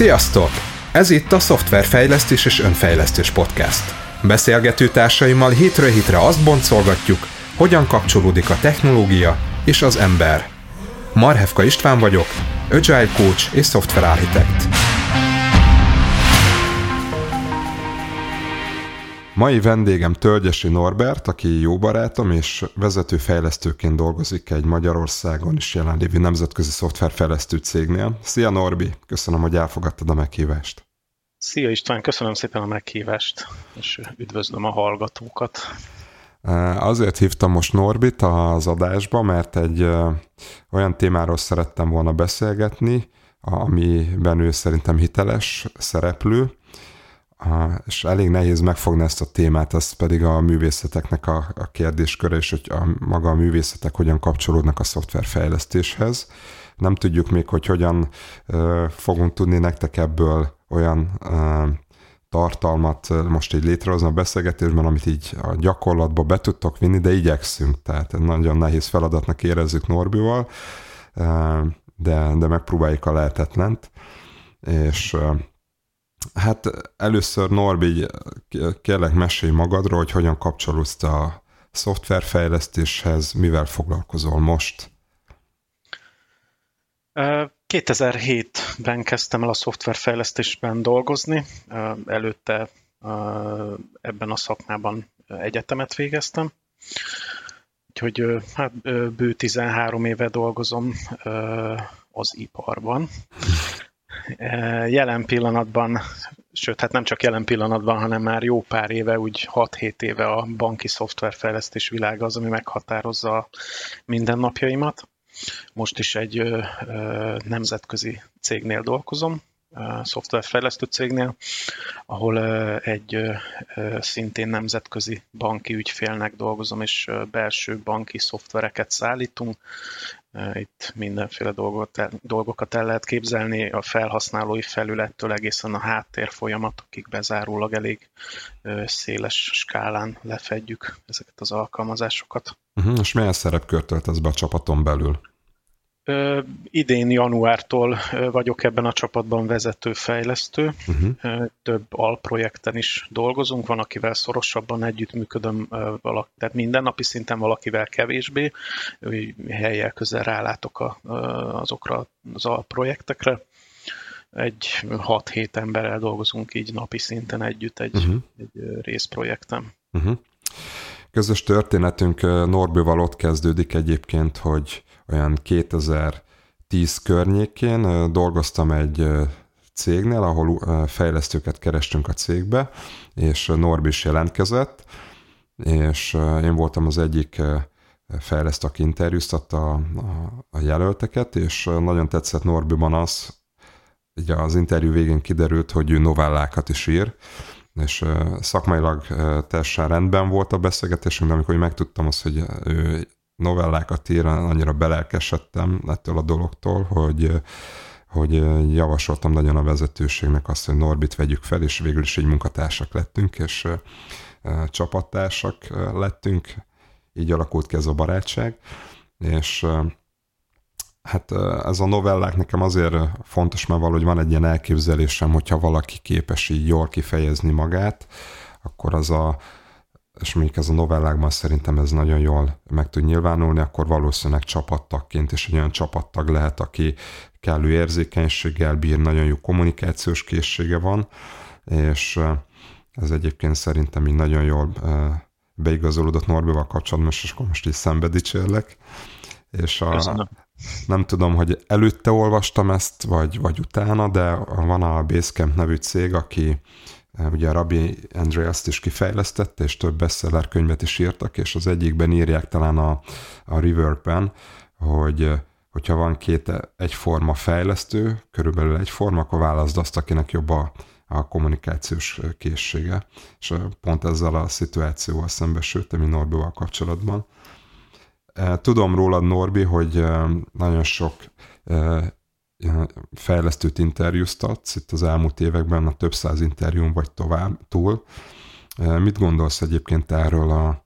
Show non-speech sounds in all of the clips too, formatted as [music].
Sziasztok! Ez itt a Szoftverfejlesztés és Önfejlesztés Podcast. Beszélgető társaimmal hétről hétre azt boncolgatjuk, hogyan kapcsolódik a technológia és az ember. Marhevka István vagyok, Agile Coach és Software Mai vendégem Tölgyesi Norbert, aki jó barátom és vezető fejlesztőként dolgozik egy Magyarországon is jelenlévő nemzetközi szoftverfejlesztő cégnél. Szia Norbi, köszönöm, hogy elfogadtad a meghívást. Szia István, köszönöm szépen a meghívást, és üdvözlöm a hallgatókat. Azért hívtam most Norbit az adásba, mert egy olyan témáról szerettem volna beszélgetni, amiben ő szerintem hiteles szereplő, és elég nehéz megfogni ezt a témát, ez pedig a művészeteknek a, a kérdésköre, és hogy a, maga a művészetek hogyan kapcsolódnak a szoftverfejlesztéshez. Nem tudjuk még, hogy hogyan uh, fogunk tudni nektek ebből olyan uh, tartalmat most így létrehozni a beszélgetésben, amit így a gyakorlatba be tudtok vinni, de igyekszünk, tehát nagyon nehéz feladatnak érezzük Norbival, de, de megpróbáljuk a lehetetlent, és Hát először Norbi, kérlek mesélj magadról, hogy hogyan kapcsolódsz a szoftverfejlesztéshez, mivel foglalkozol most? 2007-ben kezdtem el a szoftverfejlesztésben dolgozni, előtte ebben a szakmában egyetemet végeztem, úgyhogy hát bő 13 éve dolgozom az iparban. Jelen pillanatban, sőt, hát nem csak jelen pillanatban, hanem már jó pár éve, úgy 6-7 éve a banki szoftverfejlesztés világa az, ami meghatározza a mindennapjaimat. Most is egy nemzetközi cégnél dolgozom, szoftverfejlesztő cégnél, ahol egy szintén nemzetközi banki ügyfélnek dolgozom, és belső banki szoftvereket szállítunk. Itt mindenféle dolgot, dolgokat el lehet képzelni, a felhasználói felülettől egészen a háttér folyamatokig bezárólag elég széles skálán lefedjük ezeket az alkalmazásokat. Uh-huh, és milyen szerepkört töltesz be a csapaton belül? Idén januártól vagyok ebben a csapatban vezető fejlesztő. Uh-huh. Több alprojekten is dolgozunk, van, akivel szorosabban együttműködöm, valaki, tehát mindennapi szinten valakivel kevésbé, helyel közel rálátok a, azokra az alprojektekre. Egy 6-7 emberrel dolgozunk így napi szinten együtt egy, uh-huh. egy részprojektem. Uh-huh. Közös történetünk Norbival ott kezdődik egyébként, hogy olyan 2010 környékén dolgoztam egy cégnél, ahol fejlesztőket kerestünk a cégbe, és Norbi is jelentkezett, és én voltam az egyik fejlesztő, aki interjúztatta a, a, a jelölteket, és nagyon tetszett Norbiban az, ugye az interjú végén kiderült, hogy ő novellákat is ír, és szakmailag teljesen rendben volt a beszélgetésünk, de amikor megtudtam azt, hogy ő novellákat ír, annyira belelkesedtem ettől a dologtól, hogy hogy javasoltam nagyon a vezetőségnek azt, hogy Norbit vegyük fel, és végül is egy munkatársak lettünk, és csapattársak lettünk, így alakult ki ez a barátság, és hát ez a novellák nekem azért fontos, mert valahogy van egy ilyen elképzelésem, hogyha valaki képes így jól kifejezni magát, akkor az a és mondjuk ez a novellákban szerintem ez nagyon jól meg tud nyilvánulni, akkor valószínűleg csapattagként és egy olyan csapattag lehet, aki kellő érzékenységgel bír, nagyon jó kommunikációs készsége van, és ez egyébként szerintem így nagyon jól beigazolódott Norbival kapcsolatban, és akkor most így szembe dicsérlek. És a, nem tudom, hogy előtte olvastam ezt, vagy, vagy utána, de van a Basecamp nevű cég, aki Ugye a Rabbi Andreas-t is kifejlesztette, és több bestseller könyvet is írtak, és az egyikben írják talán a, a Rework-ben, hogy hogyha van két egyforma fejlesztő, körülbelül egyforma, akkor válaszd azt, akinek jobb a, a kommunikációs készsége. És pont ezzel a szituációval szembesültem, mi Norbival kapcsolatban. Tudom rólad, Norbi, hogy nagyon sok fejlesztőt interjúztatsz itt az elmúlt években, a több száz interjún vagy tovább túl. Mit gondolsz egyébként erről a,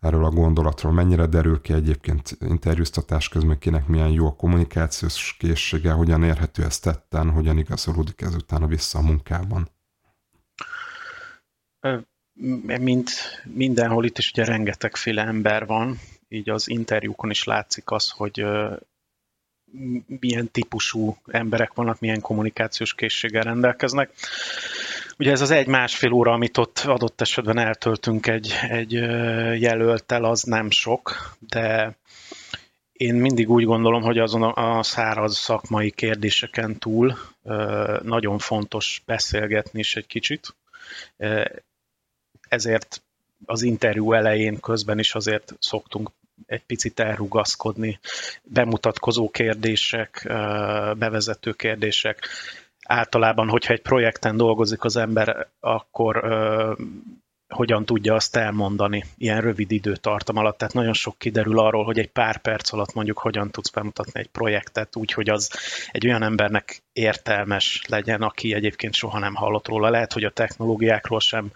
erről a gondolatról? Mennyire derül ki egyébként interjúztatás közben, kinek milyen jó a kommunikációs készsége, hogyan érhető ez tetten, hogyan igazolódik ez utána vissza a munkában? Mint mindenhol itt is ugye rengetegféle ember van, így az interjúkon is látszik az, hogy milyen típusú emberek vannak, milyen kommunikációs készséggel rendelkeznek. Ugye ez az egy-másfél óra, amit ott adott esetben eltöltünk egy, egy jelöltel, az nem sok, de én mindig úgy gondolom, hogy azon a száraz szakmai kérdéseken túl nagyon fontos beszélgetni is egy kicsit. Ezért az interjú elején közben is azért szoktunk egy picit elrugaszkodni, bemutatkozó kérdések, bevezető kérdések. Általában, hogyha egy projekten dolgozik az ember, akkor hogyan tudja azt elmondani ilyen rövid időtartam alatt. Tehát nagyon sok kiderül arról, hogy egy pár perc alatt mondjuk hogyan tudsz bemutatni egy projektet úgy, hogy az egy olyan embernek értelmes legyen, aki egyébként soha nem hallott róla. Lehet, hogy a technológiákról sem,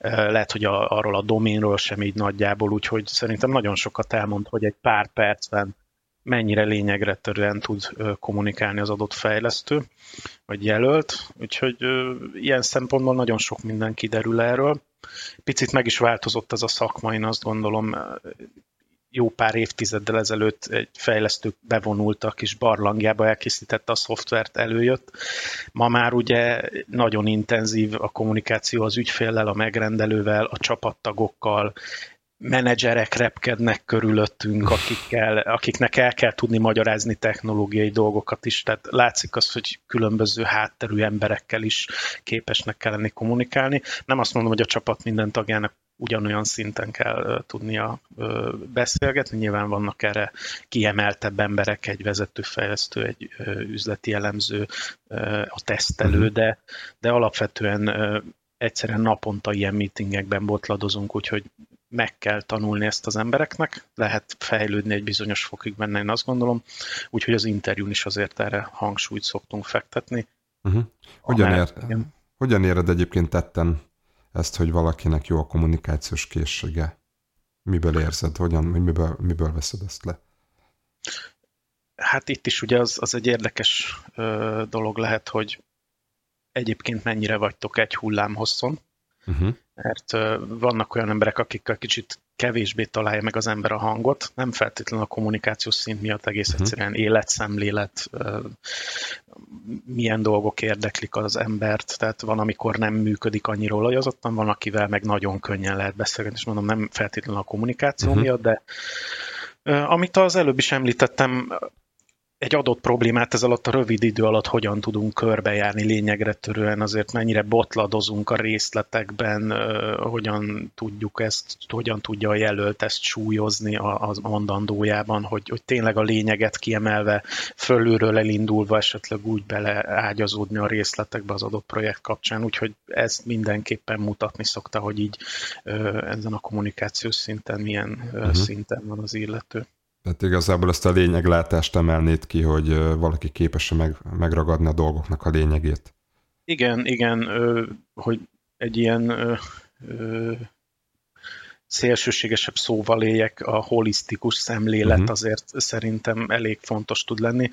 lehet, hogy a, arról a doménről sem így nagyjából, úgyhogy szerintem nagyon sokat elmond, hogy egy pár percben mennyire lényegre törően tud kommunikálni az adott fejlesztő, vagy jelölt. Úgyhogy ilyen szempontból nagyon sok minden kiderül erről. Picit meg is változott ez a szakma, én azt gondolom, jó pár évtizeddel ezelőtt egy fejlesztők bevonultak, és barlangjába elkészítette a szoftvert, előjött. Ma már ugye nagyon intenzív a kommunikáció az ügyféllel, a megrendelővel, a csapattagokkal, menedzserek repkednek körülöttünk, akikkel, akiknek el kell tudni magyarázni technológiai dolgokat is, tehát látszik az, hogy különböző hátterű emberekkel is képesnek kell lenni kommunikálni. Nem azt mondom, hogy a csapat minden tagjának ugyanolyan szinten kell tudnia beszélgetni. Nyilván vannak erre kiemeltebb emberek, egy vezetőfejlesztő, egy üzleti elemző, a tesztelő, uh-huh. de, de alapvetően egyszerűen naponta ilyen meetingekben botladozunk, úgyhogy meg kell tanulni ezt az embereknek, lehet fejlődni egy bizonyos fokig benne, én azt gondolom, úgyhogy az interjún is azért erre hangsúlyt szoktunk fektetni. Uh-huh. Hogyan, ér, hogyan éred egyébként tetten ezt, hogy valakinek jó a kommunikációs készsége? Miből érzed? Hogyan, miből, miből veszed ezt le? Hát itt is ugye az, az egy érdekes ö, dolog lehet, hogy egyébként mennyire vagytok egy hullám hosszon, uh-huh. Mert vannak olyan emberek, akikkel kicsit kevésbé találja meg az ember a hangot, nem feltétlenül a kommunikációs szint miatt, egész uh-huh. egyszerűen életszemlélet, milyen dolgok érdeklik az embert, tehát van, amikor nem működik annyira olajozottan, van, akivel meg nagyon könnyen lehet beszélgetni, és mondom, nem feltétlenül a kommunikáció uh-huh. miatt, de amit az előbb is említettem, egy adott problémát ez alatt a rövid idő alatt hogyan tudunk körbejárni lényegre törően, azért mennyire botladozunk a részletekben, hogyan tudjuk ezt, hogyan tudja a jelölt ezt súlyozni a, mondandójában, hogy, hogy tényleg a lényeget kiemelve, fölülről elindulva esetleg úgy beleágyazódni a részletekbe az adott projekt kapcsán, úgyhogy ezt mindenképpen mutatni szokta, hogy így ezen a kommunikációs szinten milyen uh-huh. szinten van az illető. Tehát igazából ezt a lényeglátást emelnéd ki, hogy valaki képes meg, megragadni a dolgoknak a lényegét. Igen, igen, hogy egy ilyen szélsőségesebb szóval éljek, a holisztikus szemlélet uh-huh. azért szerintem elég fontos tud lenni,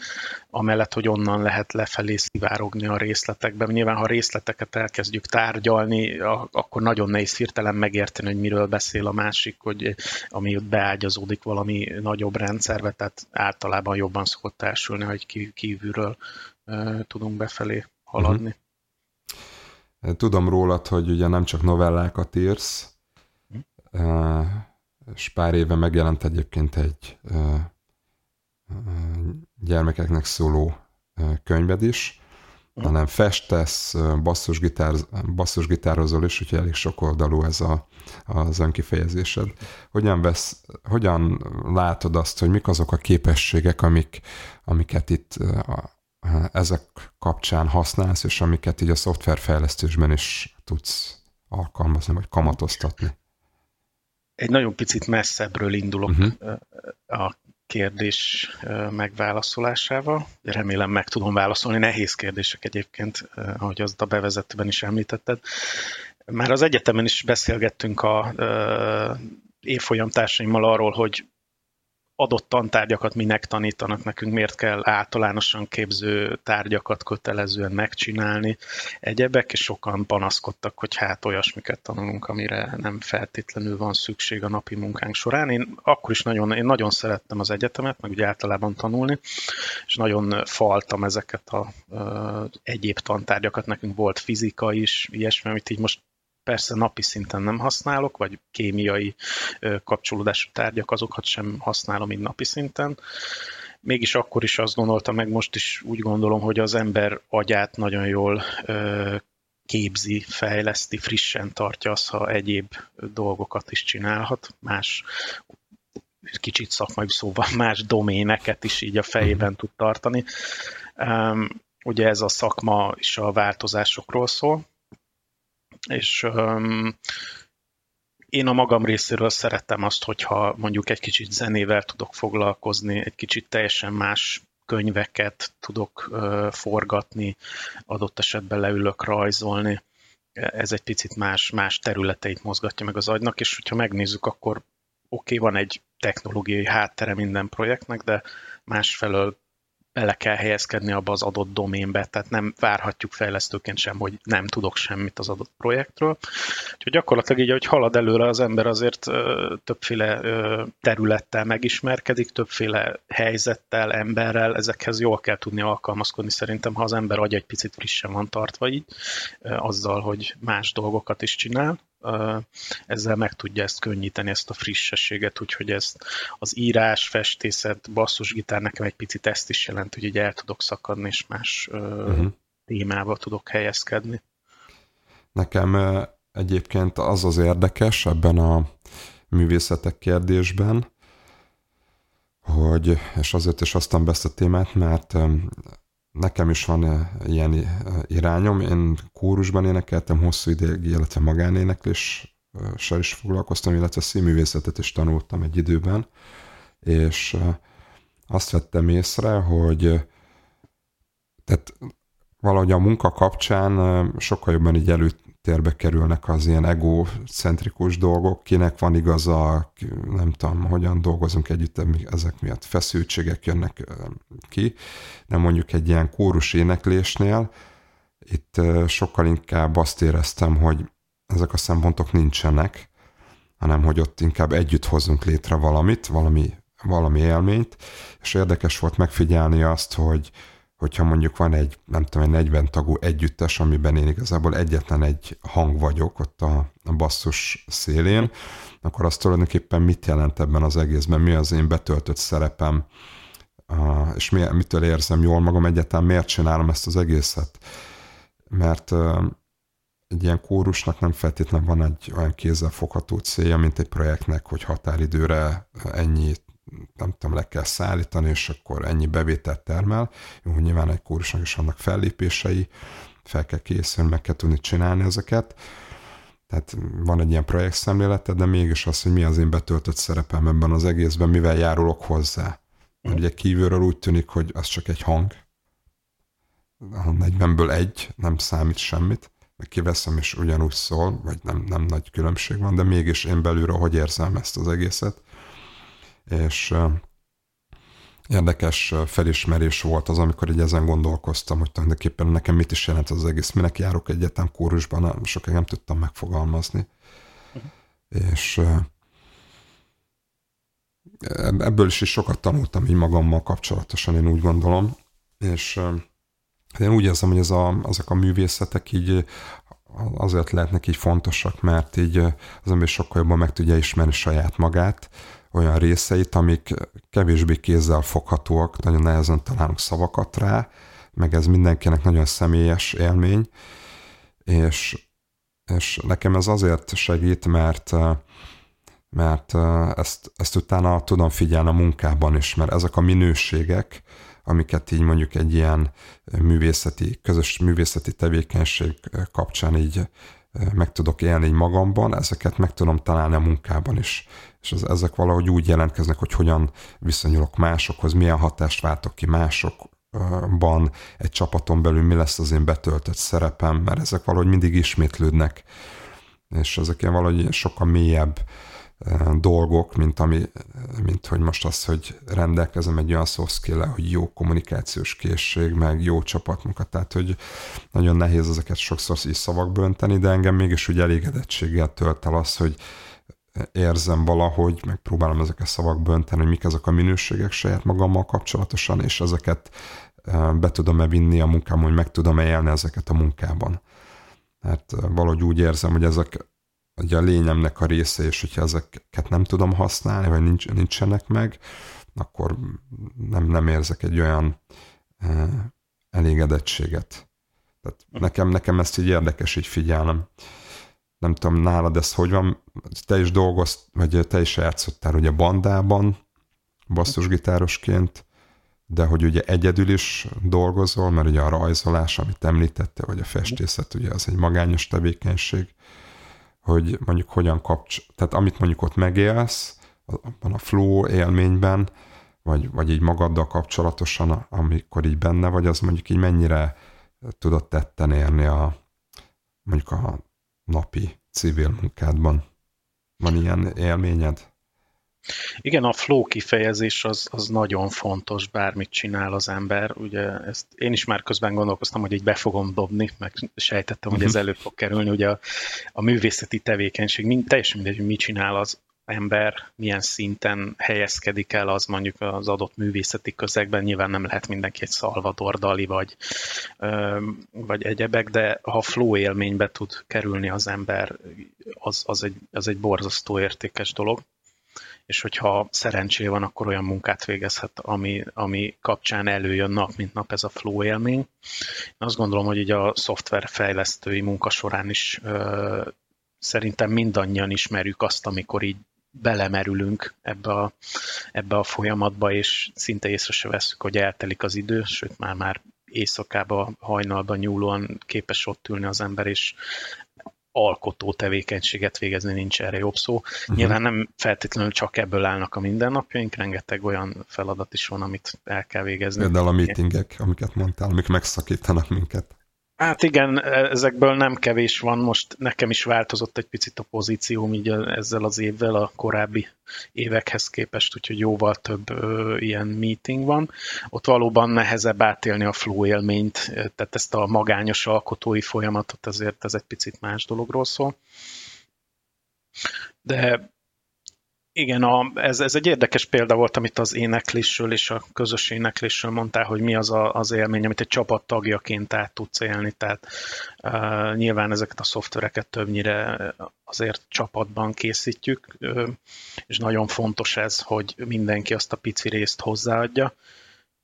amellett, hogy onnan lehet lefelé szivárogni a részletekben. Nyilván, ha részleteket elkezdjük tárgyalni, akkor nagyon nehéz hirtelen megérteni, hogy miről beszél a másik, hogy ami ott beágyazódik valami nagyobb rendszerbe, tehát általában jobban szokott elsülni, hogy kívülről tudunk befelé haladni. Uh-huh. Tudom rólad, hogy ugye nem csak novellákat írsz, és pár éve megjelent egyébként egy gyermekeknek szóló könyved is, hanem festesz, basszusgitár, basszusgitározol is, úgyhogy elég sok oldalú ez a, az önkifejezésed. Hogyan, vesz, hogyan látod azt, hogy mik azok a képességek, amik, amiket itt a, ezek kapcsán használsz, és amiket így a szoftverfejlesztésben is tudsz alkalmazni, vagy kamatoztatni? Egy nagyon picit messzebbről indulok uh-huh. a kérdés megválaszolásával. Remélem meg tudom válaszolni. Nehéz kérdések egyébként, ahogy azt a bevezetőben is említetted. Már az egyetemen is beszélgettünk a évfolyam társaimmal arról, hogy adott tantárgyakat minek tanítanak nekünk, miért kell általánosan képző tárgyakat kötelezően megcsinálni, egyebek, és sokan panaszkodtak, hogy hát olyasmiket tanulunk, amire nem feltétlenül van szükség a napi munkánk során. Én akkor is nagyon, én nagyon szerettem az egyetemet, meg ugye általában tanulni, és nagyon faltam ezeket a ö, egyéb tantárgyakat, nekünk volt fizika is, ilyesmi, amit így most persze napi szinten nem használok, vagy kémiai kapcsolódású tárgyak, azokat sem használom így napi szinten. Mégis akkor is azt gondoltam, meg most is úgy gondolom, hogy az ember agyát nagyon jól képzi, fejleszti, frissen tartja az, ha egyéb dolgokat is csinálhat, más kicsit szakmai szóval [laughs] más doméneket is így a fejében tud tartani. Ugye ez a szakma is a változásokról szól, és um, én a magam részéről szerettem azt, hogyha mondjuk egy kicsit zenével tudok foglalkozni, egy kicsit teljesen más könyveket tudok uh, forgatni, adott esetben leülök rajzolni. Ez egy picit más, más területeit mozgatja meg az agynak, és hogyha megnézzük, akkor oké, okay, van egy technológiai háttere minden projektnek, de másfelől bele kell helyezkedni abba az adott doménbe, tehát nem várhatjuk fejlesztőként sem, hogy nem tudok semmit az adott projektről. Úgyhogy gyakorlatilag így, hogy halad előre az ember azért többféle területtel megismerkedik, többféle helyzettel, emberrel, ezekhez jól kell tudni alkalmazkodni szerintem, ha az ember agy egy picit frissen van tartva így, ö, azzal, hogy más dolgokat is csinál, ezzel meg tudja ezt könnyíteni, ezt a frissességet, úgyhogy ezt az írás, festészet, basszusgitár nekem egy picit ezt is jelent, hogy így el tudok szakadni, és más uh-huh. témába tudok helyezkedni. Nekem egyébként az az érdekes ebben a művészetek kérdésben, hogy, és azért is hoztam be ezt a témát, mert nekem is van eh, ilyen eh, irányom. Én kórusban énekeltem hosszú ideig, illetve magánénekléssel is foglalkoztam, illetve színművészetet is tanultam egy időben, és eh, azt vettem észre, hogy tehát valahogy a munka kapcsán sokkal jobban így előtt térbe kerülnek az ilyen egocentrikus dolgok, kinek van igaza, nem tudom, hogyan dolgozunk együtt, ezek miatt feszültségek jönnek ki, de mondjuk egy ilyen kórus éneklésnél. Itt sokkal inkább azt éreztem, hogy ezek a szempontok nincsenek, hanem hogy ott inkább együtt hozunk létre valamit, valami, valami élményt, és érdekes volt megfigyelni azt, hogy hogyha mondjuk van egy, nem tudom, egy 40 tagú együttes, amiben én igazából egyetlen egy hang vagyok ott a, a basszus szélén, akkor az tulajdonképpen mit jelent ebben az egészben, mi az én betöltött szerepem, és mi, mitől érzem jól magam egyáltalán, miért csinálom ezt az egészet. Mert egy ilyen kórusnak nem feltétlenül van egy olyan kézzelfogható célja, mint egy projektnek, hogy határidőre ennyi nem tudom, le kell szállítani, és akkor ennyi bevételt termel. Jó, nyilván egy kórusnak is vannak fellépései, fel kell készülni, meg kell tudni csinálni ezeket. Tehát van egy ilyen projektszemlélete, de mégis az, hogy mi az én betöltött szerepem ebben az egészben, mivel járulok hozzá. Mert ugye kívülről úgy tűnik, hogy az csak egy hang. A 40-ből egy nem számít semmit, meg kiveszem, és ugyanúgy szól, vagy nem, nem nagy különbség van, de mégis én belülről hogy érzem ezt az egészet és érdekes felismerés volt az, amikor így ezen gondolkoztam, hogy tulajdonképpen nekem mit is jelent az egész, minek járok egyetem kórusban, sokáig nem tudtam megfogalmazni. Uh-huh. És ebből is, is sokat tanultam így magammal kapcsolatosan, én úgy gondolom, és én úgy érzem, hogy ez a, azok a művészetek így azért lehetnek így fontosak, mert így az ember sokkal jobban meg tudja ismerni saját magát, olyan részeit, amik kevésbé kézzel foghatóak, nagyon nehezen találunk szavakat rá, meg ez mindenkinek nagyon személyes élmény, és, és nekem ez azért segít, mert mert ezt, ezt utána tudom figyelni a munkában is, mert ezek a minőségek, amiket így mondjuk egy ilyen művészeti, közös művészeti tevékenység kapcsán így meg tudok élni magamban, ezeket meg tudom találni a munkában is. És az, ezek valahogy úgy jelentkeznek, hogy hogyan viszonyulok másokhoz, milyen hatást váltok ki másokban, egy csapaton belül mi lesz az én betöltött szerepem, mert ezek valahogy mindig ismétlődnek, és ezek ilyen valahogy sokkal mélyebb dolgok, mint, ami, mint hogy most az, hogy rendelkezem egy olyan soft skill hogy jó kommunikációs készség, meg jó csapatmunka, tehát hogy nagyon nehéz ezeket sokszor is szavakba önteni, de engem mégis úgy elégedettséggel tölt el az, hogy érzem valahogy, meg próbálom ezeket szavakba önteni, hogy mik ezek a minőségek saját magammal kapcsolatosan, és ezeket be tudom-e vinni a munkám, hogy meg tudom-e élni ezeket a munkában. Mert valahogy úgy érzem, hogy ezek ugye a lényemnek a része, és hogyha ezeket nem tudom használni, vagy nincs, nincsenek meg, akkor nem, nem érzek egy olyan e, elégedettséget. Tehát nekem, nekem ezt így érdekes így figyelnem. Nem tudom, nálad ez hogy van, te is dolgozt, vagy te is játszottál ugye bandában, basszusgitárosként, de hogy ugye egyedül is dolgozol, mert ugye a rajzolás, amit említette, vagy a festészet, ugye az egy magányos tevékenység, hogy mondjuk hogyan kapcs, tehát amit mondjuk ott megélsz, abban a flow élményben, vagy, vagy így magaddal kapcsolatosan, amikor így benne vagy, az mondjuk így mennyire tudod tetten érni a mondjuk a napi civil munkádban. Van ilyen élményed? Igen, a flow kifejezés az, az nagyon fontos, bármit csinál az ember. Ugye ezt én is már közben gondolkoztam, hogy így be fogom dobni, meg sejtettem, hogy ez mhm. elő fog kerülni. Ugye a, a művészeti tevékenység, mind, teljesen mindegy, hogy mit csinál az ember, milyen szinten helyezkedik el az mondjuk az adott művészeti közegben. Nyilván nem lehet mindenki egy Salvador Dali vagy, vagy egyebek, de ha flow élménybe tud kerülni az ember, az, az, egy, az egy borzasztó értékes dolog és hogyha szerencsé van, akkor olyan munkát végezhet, ami, ami kapcsán előjön nap, mint nap ez a flow élmény. Én azt gondolom, hogy így a szoftverfejlesztői munka során is ö, szerintem mindannyian ismerjük azt, amikor így belemerülünk ebbe a, ebbe a folyamatba, és szinte észre se veszük, hogy eltelik az idő, sőt már-már éjszakába, hajnalban nyúlóan képes ott ülni az ember, és alkotó tevékenységet végezni, nincs erre jobb szó. Uh-huh. Nyilván nem feltétlenül csak ebből állnak a mindennapjaink, rengeteg olyan feladat is van, amit el kell végezni. Például a meetingek, amiket mondtál, amik megszakítanak minket. Hát igen, ezekből nem kevés van. Most nekem is változott egy picit a pozícióm így ezzel az évvel a korábbi évekhez képest, úgyhogy jóval több ö, ilyen meeting van. Ott valóban nehezebb átélni a flow élményt, tehát ezt a magányos alkotói folyamatot azért ez egy picit más dologról szól. De igen, a, ez, ez egy érdekes példa volt, amit az éneklésről és a közös éneklésről mondtál, hogy mi az a, az élmény, amit egy csapat tagjaként át tudsz élni. Tehát uh, nyilván ezeket a szoftvereket többnyire azért csapatban készítjük, uh, és nagyon fontos ez, hogy mindenki azt a pici részt hozzáadja.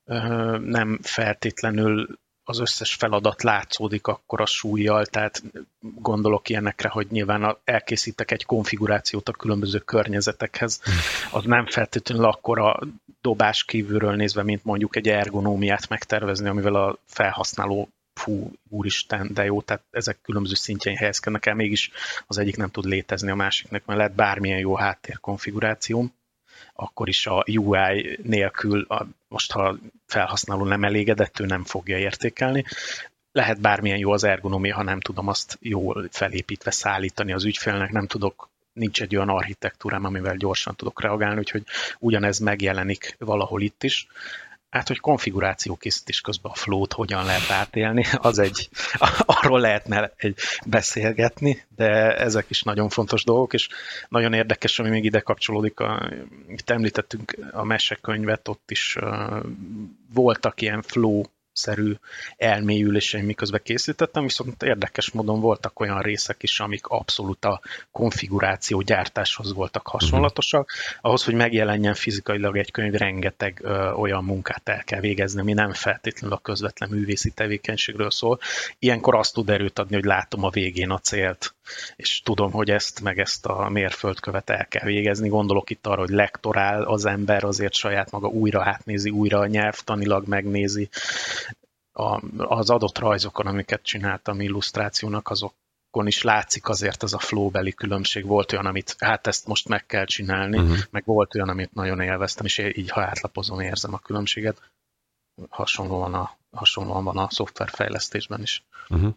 Uh, nem feltétlenül az összes feladat látszódik akkor a súlyjal, tehát gondolok ilyenekre, hogy nyilván elkészítek egy konfigurációt a különböző környezetekhez, az nem feltétlenül akkor a dobás kívülről nézve, mint mondjuk egy ergonómiát megtervezni, amivel a felhasználó fú, úristen, de jó, tehát ezek különböző szintjein helyezkednek el, mégis az egyik nem tud létezni a másiknak, mert lehet bármilyen jó háttérkonfiguráció akkor is a UI nélkül, a, most ha felhasználó nem elégedett, ő nem fogja értékelni. Lehet bármilyen jó az ergonomia, ha nem tudom azt jól felépítve szállítani az ügyfélnek, nem tudok nincs egy olyan architektúrám, amivel gyorsan tudok reagálni, úgyhogy ugyanez megjelenik valahol itt is. Hát, hogy konfiguráció készítés közben a flow-t hogyan lehet átélni, az egy, [laughs] arról lehetne egy beszélgetni, de ezek is nagyon fontos dolgok, és nagyon érdekes, ami még ide kapcsolódik, a, itt említettünk a mesekönyvet, ott is uh, voltak ilyen flow szerű elmélyüléseim, miközben készítettem, viszont érdekes módon voltak olyan részek is, amik abszolút a konfiguráció gyártáshoz voltak hasonlatosak. Ahhoz, hogy megjelenjen fizikailag egy könyv, rengeteg ö, olyan munkát el kell végezni, ami nem feltétlenül a közvetlen művészi tevékenységről szól. Ilyenkor azt tud erőt adni, hogy látom a végén a célt, és tudom, hogy ezt meg ezt a mérföldkövet el kell végezni. Gondolok itt arra, hogy lektorál az ember, azért saját maga újra átnézi, újra a nyelvtanilag megnézi, a, az adott rajzokon, amiket csináltam illusztrációnak, azokon is látszik azért az a flowbeli különbség. Volt olyan, amit hát ezt most meg kell csinálni, uh-huh. meg volt olyan, amit nagyon élveztem, és így ha átlapozom, érzem a különbséget. Hasonlóan, a, hasonlóan van a szoftverfejlesztésben is. Uh-huh.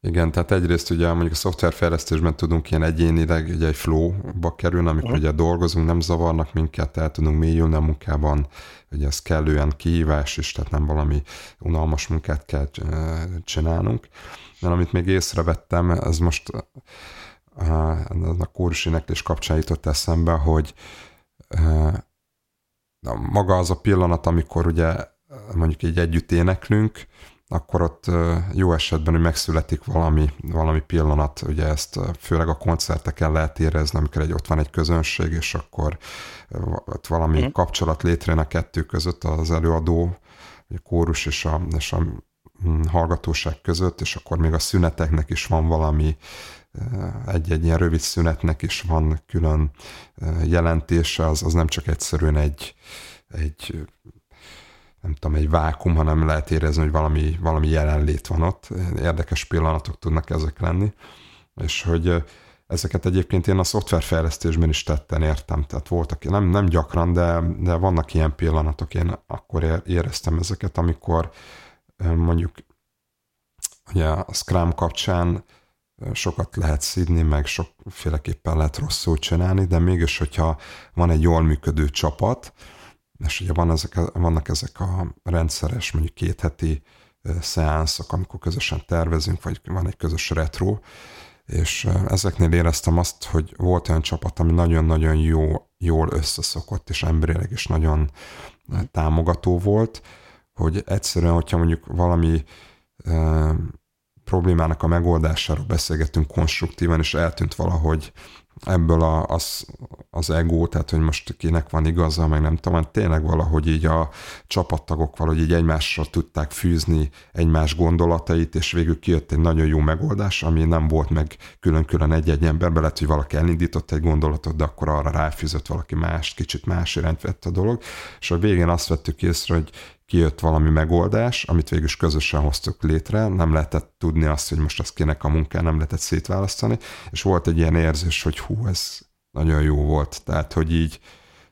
Igen, tehát egyrészt ugye mondjuk a szoftverfejlesztésben tudunk ilyen egyénileg ugye egy flow-ba kerülni, amikor uh-huh. ugye dolgozunk, nem zavarnak minket, el tudunk mélyülni a munkában, ugye ez kellően kihívás is, tehát nem valami unalmas munkát kell csinálnunk. De amit még észrevettem, ez most a kórus éneklés kapcsán jutott eszembe, hogy maga az a pillanat, amikor ugye mondjuk így együtt éneklünk, akkor ott jó esetben, hogy megszületik valami, valami pillanat, ugye ezt főleg a koncerteken lehet érezni, amikor egy, ott van egy közönség, és akkor ott valami mm. kapcsolat létrejön a kettő között az előadó, a kórus és a, és a mm, hallgatóság között, és akkor még a szüneteknek is van valami, egy-egy ilyen rövid szünetnek is van külön jelentése, az, az nem csak egyszerűen egy, egy nem tudom, egy vákum, hanem lehet érezni, hogy valami, valami jelenlét van ott. Érdekes pillanatok tudnak ezek lenni. És hogy ezeket egyébként én a szoftverfejlesztésben is tetten értem. Tehát voltak, nem, nem gyakran, de, de vannak ilyen pillanatok. Én akkor éreztem ezeket, amikor mondjuk ugye a Scrum kapcsán sokat lehet szidni, meg sokféleképpen lehet rosszul csinálni, de mégis, hogyha van egy jól működő csapat, és ugye van ezek, vannak ezek a rendszeres, mondjuk két heti szeánszok, amikor közösen tervezünk, vagy van egy közös retro, és ezeknél éreztem azt, hogy volt olyan csapat, ami nagyon-nagyon jó, jól összeszokott, és emberileg is nagyon támogató volt, hogy egyszerűen, hogyha mondjuk valami e, problémának a megoldásáról beszélgettünk konstruktívan, és eltűnt valahogy ebből a, az, az ego, tehát hogy most kinek van igaza, meg nem tudom, tényleg valahogy így a csapattagok valahogy így egymásra tudták fűzni egymás gondolatait, és végül kijött egy nagyon jó megoldás, ami nem volt meg külön-külön egy-egy emberbe, lehet, hogy valaki elindított egy gondolatot, de akkor arra ráfűzött valaki más, kicsit más irányt vett a dolog, és a végén azt vettük észre, hogy kijött valami megoldás, amit végül is közösen hoztuk létre, nem lehetett tudni azt, hogy most az kinek a munkán, nem lehetett szétválasztani, és volt egy ilyen érzés, hogy hú, ez nagyon jó volt, tehát hogy így,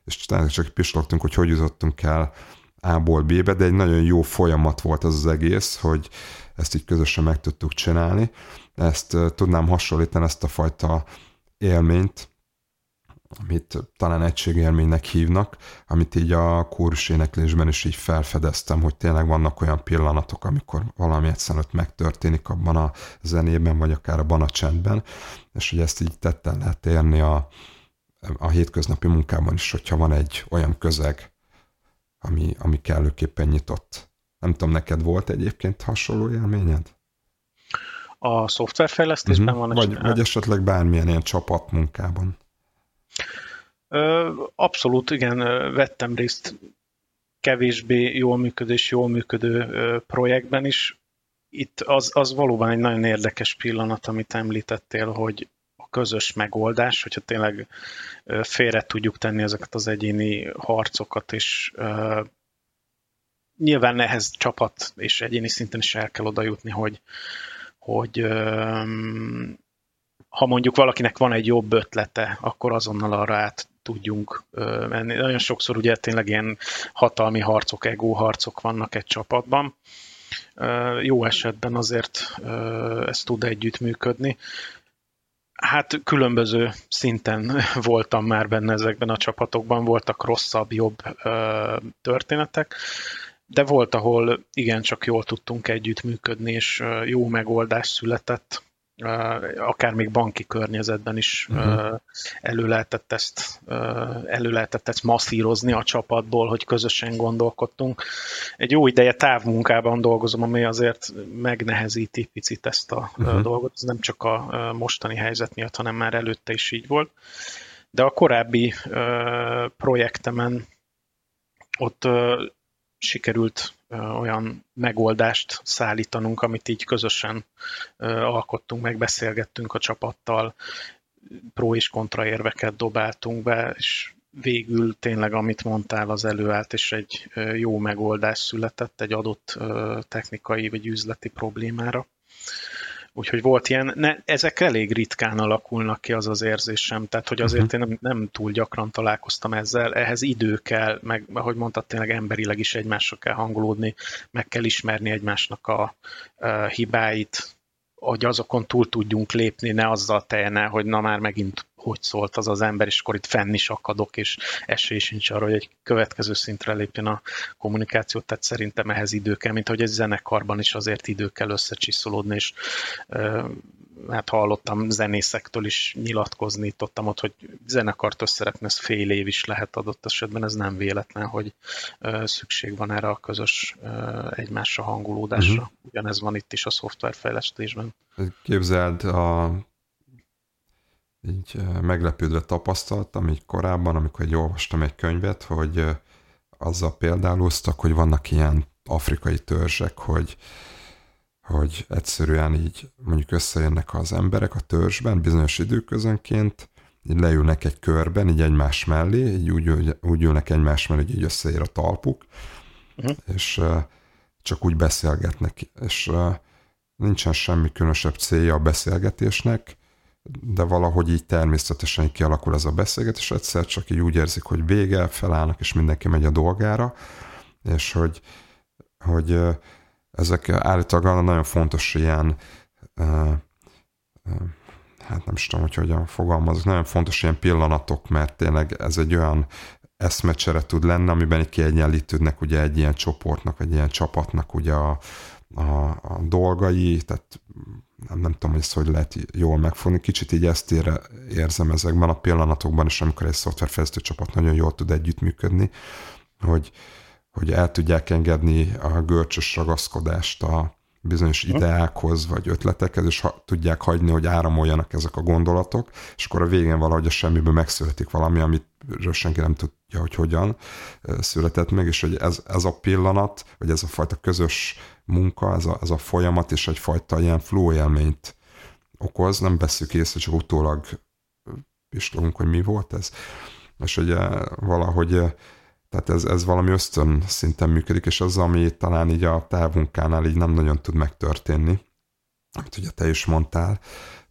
és csak pislogtunk, hogy hogy jutottunk el A-ból B-be, de egy nagyon jó folyamat volt az az egész, hogy ezt így közösen meg tudtuk csinálni. Ezt tudnám hasonlítani, ezt a fajta élményt, amit talán egységélménynek hívnak, amit így a kórus éneklésben is így felfedeztem, hogy tényleg vannak olyan pillanatok, amikor valami egyszerűen ott megtörténik abban a zenében, vagy akár abban a csendben, és hogy ezt így tetten lehet érni a, a hétköznapi munkában is, hogyha van egy olyan közeg, ami, ami kellőképpen nyitott. Nem tudom, neked volt egyébként hasonló élményed? A szoftverfejlesztésben uh-huh. van? Vagy, vagy esetleg bármilyen ilyen csapatmunkában? Abszolút, igen, vettem részt kevésbé jól működő és jól működő projektben is. Itt az, az valóban egy nagyon érdekes pillanat, amit említettél, hogy a közös megoldás, hogyha tényleg félre tudjuk tenni ezeket az egyéni harcokat, és nyilván ehhez csapat és egyéni szinten is el kell oda jutni, hogy, hogy ha mondjuk valakinek van egy jobb ötlete, akkor azonnal arra át tudjunk menni. Nagyon sokszor ugye tényleg ilyen hatalmi harcok, ego harcok vannak egy csapatban. Jó esetben azért ez tud együttműködni. Hát különböző szinten [laughs] voltam már benne ezekben a csapatokban, voltak rosszabb, jobb történetek, de volt, ahol igencsak jól tudtunk együttműködni, és jó megoldás született akár még banki környezetben is uh-huh. elő lehetett ezt elő lehetett ezt masszírozni a csapatból, hogy közösen gondolkodtunk. Egy jó ideje távmunkában dolgozom, ami azért megnehezíti picit ezt a uh-huh. dolgot. Ez nem csak a mostani helyzet miatt, hanem már előtte is így volt. De a korábbi projektemen ott sikerült olyan megoldást szállítanunk, amit így közösen alkottunk, megbeszélgettünk a csapattal, pro és kontra érveket dobáltunk be, és végül tényleg, amit mondtál, az előállt, és egy jó megoldás született egy adott technikai vagy üzleti problémára. Úgyhogy volt ilyen, ne, ezek elég ritkán alakulnak ki, az az érzésem, tehát hogy azért uh-huh. én nem, nem túl gyakran találkoztam ezzel, ehhez idő kell, meg ahogy mondtad, tényleg emberileg is egymásra kell hangolódni, meg kell ismerni egymásnak a, a hibáit, hogy azokon túl tudjunk lépni, ne azzal telne, hogy na már megint hogy szólt az az ember, és akkor itt fenn is akadok, és esély sincs arra, hogy egy következő szintre lépjen a kommunikáció, tehát szerintem ehhez idő kell, mint hogy egy zenekarban is azért idő kell összecsiszolódni, és hát hallottam zenészektől is nyilatkozni, tudtam ott, hogy zenekart összeretni, ez fél év is lehet adott esetben, ez nem véletlen, hogy szükség van erre a közös egymásra hangulódásra. Uh-huh. Ugyanez van itt is a szoftverfejlesztésben. Képzeld, a így meglepődve tapasztaltam így korábban, amikor egy olvastam egy könyvet, hogy azzal példáloztak, hogy vannak ilyen afrikai törzsek, hogy hogy egyszerűen így mondjuk összejönnek az emberek a törzsben bizonyos időközönként, így leülnek egy körben, így egymás mellé, így úgy, úgy, ülnek egymás mellé, hogy így összeér a talpuk, uh-huh. és csak úgy beszélgetnek, és nincsen semmi különösebb célja a beszélgetésnek, de valahogy így természetesen kialakul ez a beszélgetés, egyszer csak így úgy érzik, hogy vége, felállnak, és mindenki megy a dolgára, és hogy, hogy ezek állítólag nagyon fontos ilyen, hát nem is tudom, hogy hogyan fogalmazok, nagyon fontos ilyen pillanatok, mert tényleg ez egy olyan eszmecsere tud lenni, amiben kiegyenlítődnek ugye egy ilyen csoportnak, vagy ilyen csapatnak ugye a, a, a dolgai, tehát nem, nem tudom, hogy ezt hogy lehet jól megfogni. Kicsit így ezt ére, érzem ezekben a pillanatokban, és amikor egy szoftverfejlesztő csapat nagyon jól tud együttműködni, hogy, hogy el tudják engedni a görcsös ragaszkodást a bizonyos ideákhoz, vagy ötletekhez, és ha, tudják hagyni, hogy áramoljanak ezek a gondolatok, és akkor a végén valahogy a semmiből megszületik valami, amit senki nem tudja, hogy hogyan született meg, és hogy ez, ez a pillanat, vagy ez a fajta közös munka, ez a, ez a folyamat, és egyfajta ilyen flow élményt okoz, nem veszük észre, csak utólag pislogunk, hogy mi volt ez. És hogy valahogy tehát ez, ez valami ösztön szinten működik, és az, ami talán így a távmunkánál így nem nagyon tud megtörténni, amit ugye te is mondtál,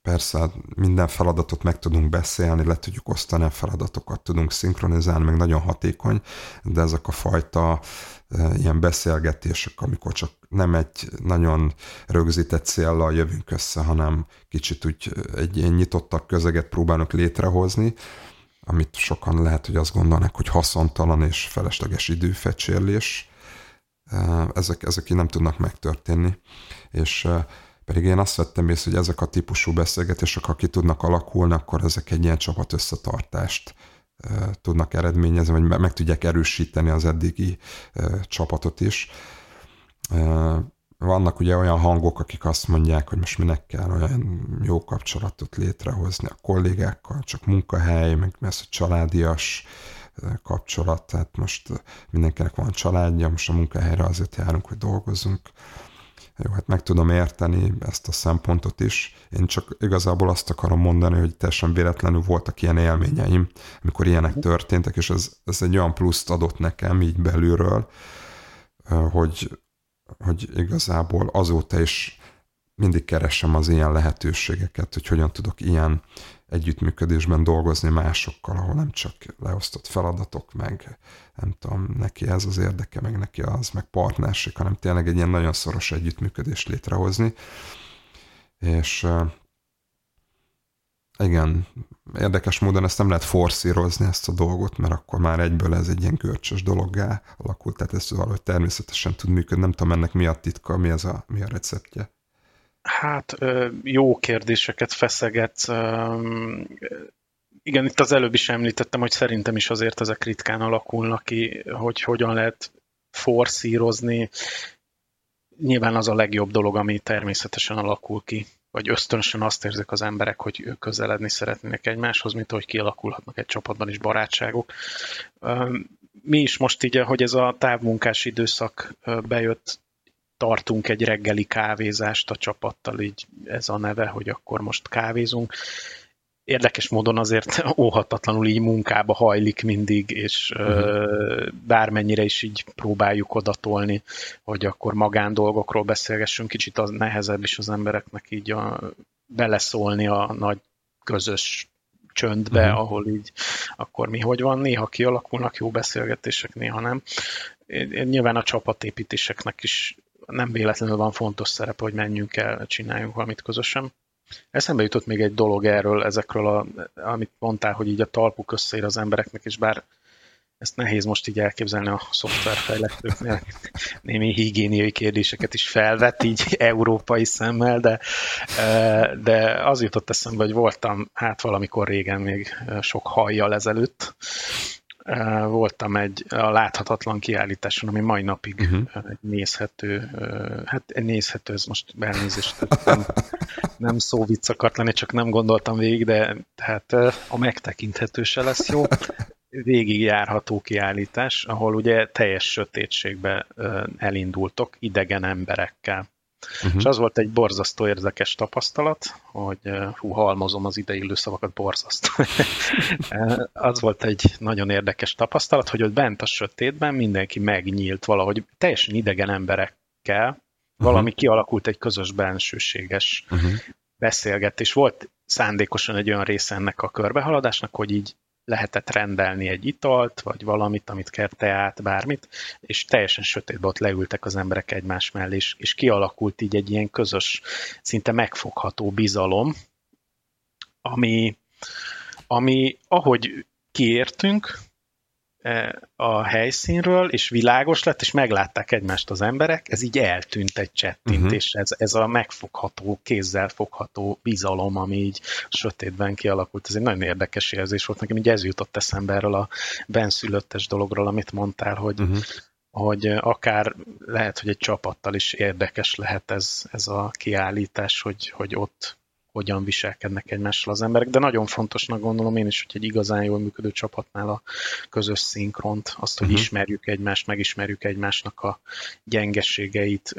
persze minden feladatot meg tudunk beszélni, le tudjuk osztani a feladatokat, tudunk szinkronizálni, meg nagyon hatékony, de ezek a fajta e, ilyen beszélgetések, amikor csak nem egy nagyon rögzített céllal jövünk össze, hanem kicsit úgy egy ilyen nyitottak közeget próbálunk létrehozni, amit sokan lehet, hogy azt gondolnak, hogy haszontalan és felesleges időfecsérlés, ezek, ezek így nem tudnak megtörténni. És pedig én azt vettem észre, hogy ezek a típusú beszélgetések, ha ki tudnak alakulni, akkor ezek egy ilyen csapat összetartást tudnak eredményezni, vagy meg tudják erősíteni az eddigi csapatot is vannak ugye olyan hangok, akik azt mondják, hogy most minek kell olyan jó kapcsolatot létrehozni a kollégákkal, csak munkahely, meg ez a családias kapcsolat, tehát most mindenkinek van családja, most a munkahelyre azért járunk, hogy dolgozunk. Jó, hát meg tudom érteni ezt a szempontot is. Én csak igazából azt akarom mondani, hogy teljesen véletlenül voltak ilyen élményeim, amikor ilyenek történtek, és ez, ez egy olyan pluszt adott nekem így belülről, hogy hogy igazából azóta is mindig keresem az ilyen lehetőségeket, hogy hogyan tudok ilyen együttműködésben dolgozni másokkal, ahol nem csak leosztott feladatok, meg nem tudom, neki ez az érdeke, meg neki az, meg partnerség, hanem tényleg egy ilyen nagyon szoros együttműködést létrehozni. És igen, érdekes módon ezt nem lehet forszírozni ezt a dolgot, mert akkor már egyből ez egy ilyen görcsös dologgá alakult, tehát ez valahogy természetesen tud működni. Nem tudom ennek mi a titka, mi, az a, mi a receptje. Hát jó kérdéseket feszeget. Igen, itt az előbb is említettem, hogy szerintem is azért ezek ritkán alakulnak ki, hogy hogyan lehet forszírozni. Nyilván az a legjobb dolog, ami természetesen alakul ki vagy ösztönösen azt érzik az emberek, hogy közeledni szeretnének egymáshoz, mint hogy kialakulhatnak egy csapatban is barátságok. Mi is most így, hogy ez a távmunkás időszak bejött, tartunk egy reggeli kávézást a csapattal, így ez a neve, hogy akkor most kávézunk, érdekes módon azért [laughs] óhatatlanul így munkába hajlik mindig, és uh-huh. bármennyire is így próbáljuk odatolni, hogy akkor magán dolgokról beszélgessünk, kicsit az nehezebb is az embereknek így a, beleszólni a nagy közös csöndbe, uh-huh. ahol így akkor mi hogy van, néha kialakulnak jó beszélgetések, néha nem. Nyilván a csapatépítéseknek is nem véletlenül van fontos szerepe, hogy menjünk el, csináljunk valamit közösen. Eszembe jutott még egy dolog erről, ezekről, a, amit mondtál, hogy így a talpuk összeér az embereknek, és bár ezt nehéz most így elképzelni a szoftverfejlesztőknél. [laughs] Némi higiéniai kérdéseket is felvet így európai szemmel, de, de az jutott eszembe, hogy voltam hát valamikor régen még sok hajjal ezelőtt, voltam egy a láthatatlan kiállításon, ami mai napig uh-huh. nézhető, hát nézhető, ez most elnézést, nem, nem szó vicc akart lenni, csak nem gondoltam végig, de tehát a megtekinthető se lesz jó végigjárható kiállítás, ahol ugye teljes sötétségbe elindultok idegen emberekkel. Uh-huh. És az volt egy borzasztó érdekes tapasztalat, hogy hú, halmozom az ideillő szavakat, borzasztó. [laughs] az volt egy nagyon érdekes tapasztalat, hogy ott bent a sötétben mindenki megnyílt valahogy teljesen idegen emberekkel, uh-huh. valami kialakult egy közös bensőséges uh-huh. beszélgetés. Volt szándékosan egy olyan része ennek a körbehaladásnak, hogy így lehetett rendelni egy italt, vagy valamit, amit kell, teát, bármit, és teljesen sötétben ott leültek az emberek egymás mellé, és, és kialakult így egy ilyen közös, szinte megfogható bizalom, ami, ami ahogy kiértünk, a helyszínről, és világos lett, és meglátták egymást az emberek, ez így eltűnt egy csettintés, uh-huh. ez, ez a megfogható, kézzel fogható bizalom, ami így sötétben kialakult. Ez egy nagyon érdekes érzés volt nekem, így ez jutott eszembe erről a benszülöttes dologról, amit mondtál, hogy, uh-huh. hogy akár lehet, hogy egy csapattal is érdekes lehet ez, ez a kiállítás, hogy, hogy ott hogyan viselkednek egymással az emberek, de nagyon fontosnak gondolom én is, hogy egy igazán jól működő csapatnál a közös szinkront, azt, hogy uh-huh. ismerjük egymást, megismerjük egymásnak a gyengeségeit,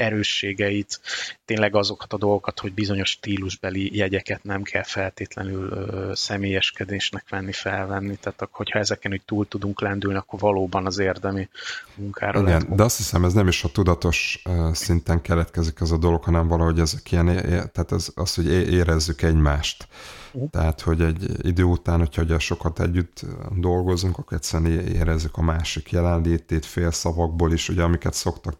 erősségeit, tényleg azokat a dolgokat, hogy bizonyos stílusbeli jegyeket nem kell feltétlenül ö, személyeskedésnek venni, felvenni. Tehát hogyha ezeken úgy túl tudunk lendülni, akkor valóban az érdemi munkára Igen, lehet. de azt hiszem, ez nem is a tudatos szinten keletkezik ez a dolog, hanem valahogy ezek ilyen, tehát ez, az, hogy érezzük egymást. Uh-huh. Tehát, hogy egy idő után, hogyha ugye sokat együtt dolgozunk, akkor egyszerűen érezzük a másik jelenlétét félszavakból is, ugye, amiket szoktak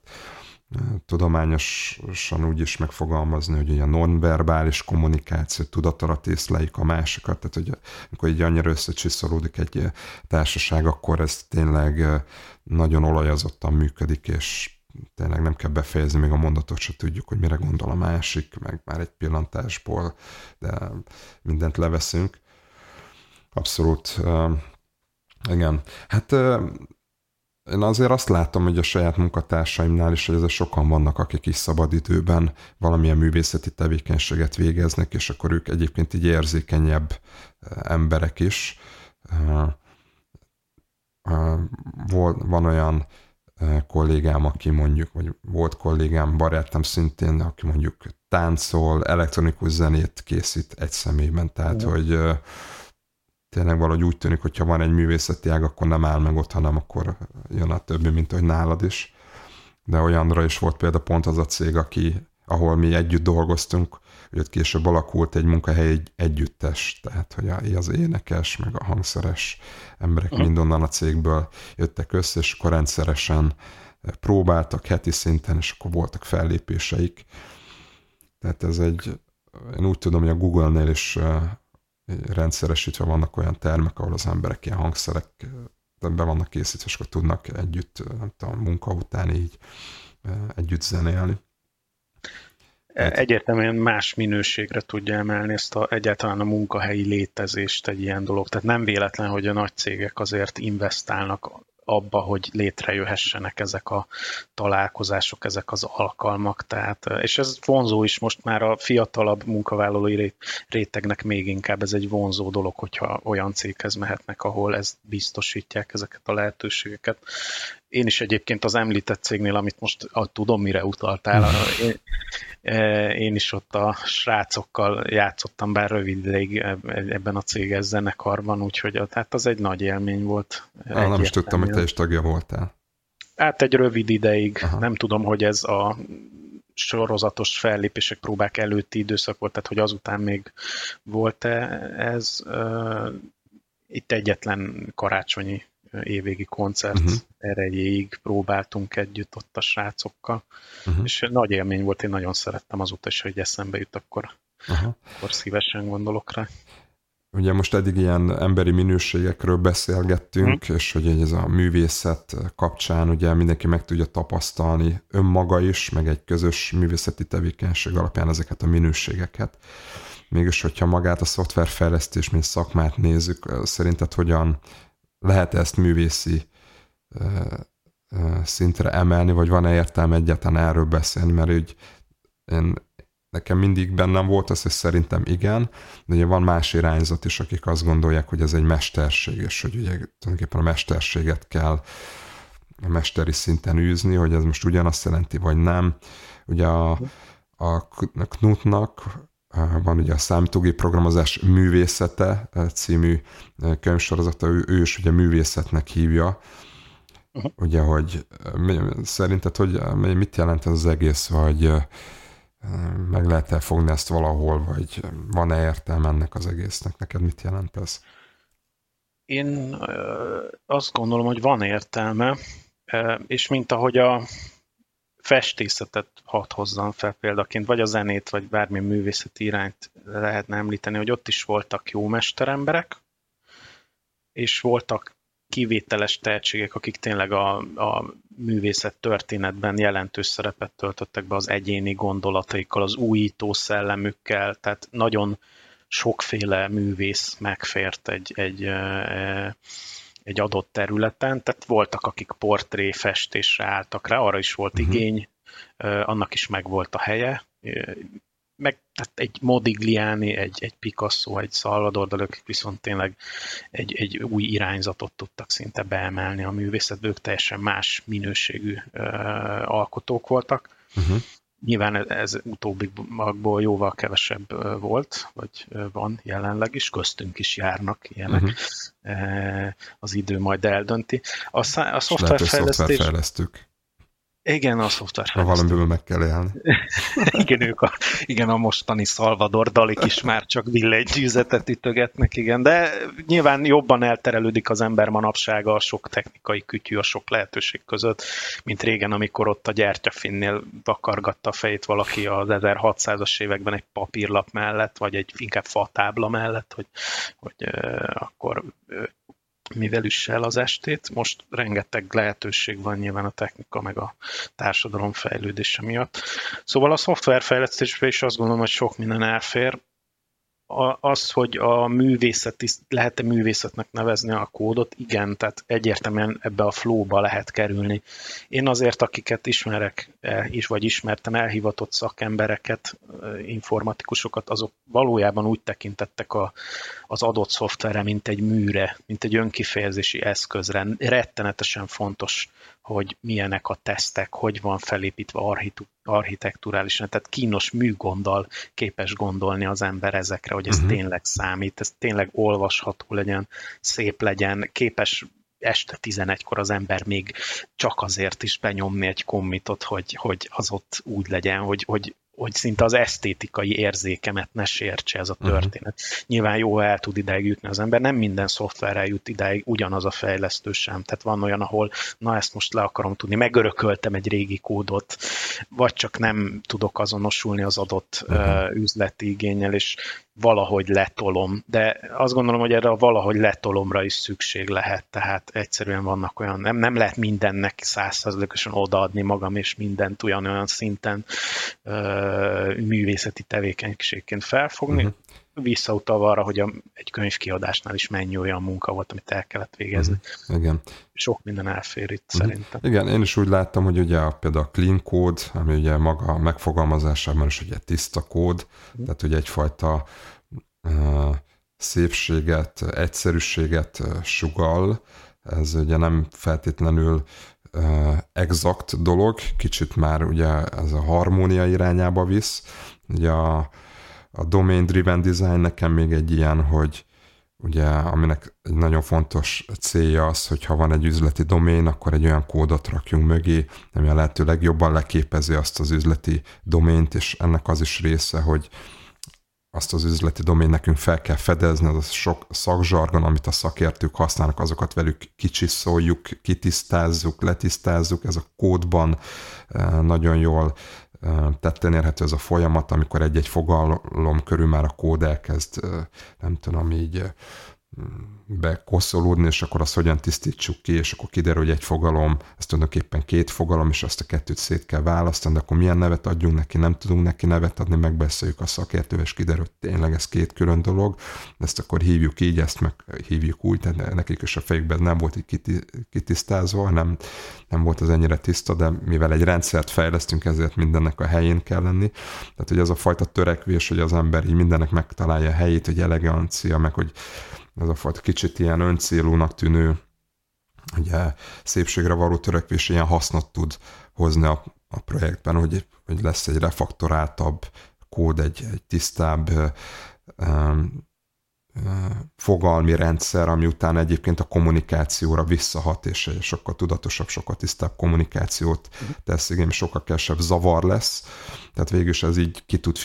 tudományosan úgy is megfogalmazni, hogy a nonverbális kommunikáció, tudatalat észleljük a másikat, tehát hogy amikor így annyira összecsiszolódik egy társaság, akkor ez tényleg nagyon olajazottan működik, és tényleg nem kell befejezni még a mondatot, se tudjuk, hogy mire gondol a másik, meg már egy pillantásból, de mindent leveszünk. Abszolút, igen. Hát én azért azt látom, hogy a saját munkatársaimnál is, hogy ezek sokan vannak, akik is szabadidőben valamilyen művészeti tevékenységet végeznek, és akkor ők egyébként így érzékenyebb eh, emberek is. Eh, eh, van olyan kollégám, aki mondjuk, vagy volt kollégám, barátom szintén, aki mondjuk táncol, elektronikus zenét készít egy személyben, tehát, mm. hogy tényleg valahogy úgy tűnik, hogyha van egy művészeti ág, akkor nem áll meg ott, hanem akkor jön a többi, mint hogy nálad is. De olyanra is volt például pont az a cég, aki, ahol mi együtt dolgoztunk, hogy ott később alakult egy munkahely egy együttes, tehát hogy az énekes, meg a hangszeres emberek uh-huh. mindonnan a cégből jöttek össze, és akkor rendszeresen próbáltak heti szinten, és akkor voltak fellépéseik. Tehát ez egy, én úgy tudom, hogy a Google-nél is rendszeresítve vannak olyan termek, ahol az emberek ilyen hangszerek be vannak készítve, és akkor tudnak együtt, nem tudom, munka után így együtt zenélni. Hát- Egyértelműen más minőségre tudja emelni ezt a, egyáltalán a munkahelyi létezést egy ilyen dolog. Tehát nem véletlen, hogy a nagy cégek azért investálnak abba, hogy létrejöhessenek ezek a találkozások, ezek az alkalmak. Tehát, és ez vonzó is most már a fiatalabb munkavállalói rétegnek még inkább ez egy vonzó dolog, hogyha olyan céghez mehetnek, ahol ezt biztosítják ezeket a lehetőségeket. Én is egyébként az említett cégnél, amit most ah, tudom, mire utaltál, [laughs] én, e, én is ott a srácokkal játszottam, bár rövid ideig ebben a céges zenekarban, úgyhogy tehát az egy nagy élmény volt. Ah, nem is tudtam, hogy te is tagja voltál. Hát egy rövid ideig, Aha. nem tudom, hogy ez a sorozatos fellépések, próbák előtti időszak volt, tehát hogy azután még volt-e ez. Itt egyetlen karácsonyi évvégi koncert uh-huh. erejéig próbáltunk együtt ott a srácokkal, uh-huh. és nagy élmény volt, én nagyon szerettem azóta is, hogy eszembe jut, akkor, uh-huh. akkor szívesen gondolok rá. Ugye most eddig ilyen emberi minőségekről beszélgettünk, hmm. és hogy ez a művészet kapcsán ugye mindenki meg tudja tapasztalni önmaga is, meg egy közös művészeti tevékenység alapján ezeket a minőségeket. Mégis, hogyha magát a szoftverfejlesztés, mint szakmát nézzük, szerinted hogyan lehet ezt művészi szintre emelni, vagy van-e értelme egyáltalán erről beszélni, mert úgy én nekem mindig bennem volt az, hogy szerintem igen, de ugye van más irányzat is, akik azt gondolják, hogy ez egy mesterség, és hogy ugye tulajdonképpen a mesterséget kell a mesteri szinten űzni, hogy ez most ugyanazt jelenti, vagy nem. Ugye a, a Knutnak van ugye a számítógép programozás művészete című könyvsorozata, ő, ő is ugye művészetnek hívja, uh-huh. ugye, hogy szerinted, hogy mit jelent ez az egész, vagy meg lehet-e fogni ezt valahol, vagy van-e értelme ennek az egésznek? Neked mit jelent ez? Én azt gondolom, hogy van értelme, és mint ahogy a festészetet hat hozzam fel példaként, vagy a zenét, vagy bármilyen művészeti irányt lehetne említeni, hogy ott is voltak jó mesteremberek, és voltak kivételes tehetségek, akik tényleg a, a művészet történetben jelentős szerepet töltöttek be az egyéni gondolataikkal, az újító szellemükkel, tehát nagyon sokféle művész megfért egy, egy, egy adott területen, tehát voltak, akik portré festésre álltak rá, arra is volt uh-huh. igény, annak is megvolt a helye, meg tehát egy Modigliani, egy, egy Picasso, egy Salvador Dalí, viszont tényleg egy, egy új irányzatot tudtak szinte beemelni a művészetbe, ők teljesen más minőségű alkotók voltak. Uh-huh. Nyilván ez utóbbikból jóval kevesebb volt, vagy van jelenleg is, köztünk is járnak ilyenek. Uh-huh. Az idő majd eldönti. A, a szoftverfejlesztés... Szoftverfejlesztők. Igen, a szoftver. Ha valamiből meg kell élni. [laughs] igen, ők a, igen, a mostani Salvador Dalik is már csak villegygyűzetet ütögetnek, igen, de nyilván jobban elterelődik az ember manapsága a sok technikai kütyű, a sok lehetőség között, mint régen, amikor ott a gyertyafinnél vakargatta a fejét valaki az 1600-as években egy papírlap mellett, vagy egy inkább fatábla mellett, hogy, hogy uh, akkor mivel el az estét. Most rengeteg lehetőség van nyilván a technika meg a társadalom fejlődése miatt. Szóval a szoftverfejlesztésben is azt gondolom, hogy sok minden elfér az, hogy a művészet, lehet-e művészetnek nevezni a kódot, igen, tehát egyértelműen ebbe a flowba lehet kerülni. Én azért, akiket ismerek, is vagy ismertem elhivatott szakembereket, e, informatikusokat, azok valójában úgy tekintettek a, az adott szoftverre, mint egy műre, mint egy önkifejezési eszközre. Rettenetesen fontos hogy milyenek a tesztek, hogy van felépítve architekturálisan, tehát kínos műgonddal képes gondolni az ember ezekre, hogy ez uh-huh. tényleg számít, ez tényleg olvasható legyen, szép legyen, képes este 11-kor az ember még csak azért is benyomni egy kommitot, hogy, hogy az ott úgy legyen, hogy, hogy hogy szinte az esztétikai érzékemet ne sértse ez a mhm. történet. Uh-huh. Nyilván jó, ha el tud ideig jutni az ember, nem minden szoftverrel jut ideig ugyanaz a fejlesztő sem. Tehát van olyan, ahol na ezt most le akarom tudni, megörököltem egy régi kódot, vagy csak nem tudok azonosulni az adott uh-huh. uh, üzleti igényel, és valahogy letolom, de azt gondolom, hogy erre a valahogy letolomra is szükség lehet, tehát egyszerűen vannak olyan, nem, nem lehet mindennek százszerzalékosan odaadni magam, és mindent olyan-olyan szinten ö, művészeti tevékenységként felfogni, uh-huh. visszautalva arra, hogy a, egy könyvkiadásnál is mennyi olyan munka volt, amit el kellett végezni. Uh-huh. Igen. Sok minden elfér itt uh-huh. szerintem. Igen, én is úgy láttam, hogy ugye a, például a clean code, ami ugye maga megfogalmazásában is ugye tiszta kód, uh-huh. tehát ugye egyfajta szépséget, egyszerűséget sugal, ez ugye nem feltétlenül exakt dolog, kicsit már ugye ez a harmónia irányába visz. Ugye a, a domain driven design nekem még egy ilyen, hogy ugye aminek egy nagyon fontos célja az, hogy ha van egy üzleti domén, akkor egy olyan kódot rakjunk mögé, ami a lehető legjobban leképezi azt az üzleti domént, és ennek az is része, hogy azt az üzleti domain nekünk fel kell fedezni, az a sok szakzsargon, amit a szakértők használnak, azokat velük kicsiszoljuk, kitisztázzuk, letisztázzuk, ez a kódban nagyon jól tetten érhető ez a folyamat, amikor egy-egy fogalom körül már a kód elkezd, nem tudom, így bekoszolódni, és akkor azt hogyan tisztítsuk ki, és akkor kiderül, hogy egy fogalom, ez tulajdonképpen két fogalom, és azt a kettőt szét kell választani, de akkor milyen nevet adjunk neki, nem tudunk neki nevet adni, megbeszéljük a szakértővel, és kiderül, hogy tényleg ez két külön dolog, ezt akkor hívjuk így, ezt meg hívjuk úgy, tehát nekik is a fejükben nem volt így kitisztázva, nem, nem volt az ennyire tiszta, de mivel egy rendszert fejlesztünk, ezért mindennek a helyén kell lenni. Tehát, hogy ez a fajta törekvés, hogy az ember így mindennek megtalálja a helyét, hogy elegancia, meg hogy ez a fajta kicsit ilyen öncélúnak tűnő ugye, szépségre való törekvés ilyen hasznot tud hozni a, a projektben, hogy, hogy lesz egy refaktoráltabb kód, egy, egy tisztább fogalmi rendszer, ami után egyébként a kommunikációra visszahat, és sokkal tudatosabb, sokkal tisztább kommunikációt tesz, igen, sokkal kevesebb zavar lesz, tehát végül is ez így ki tud,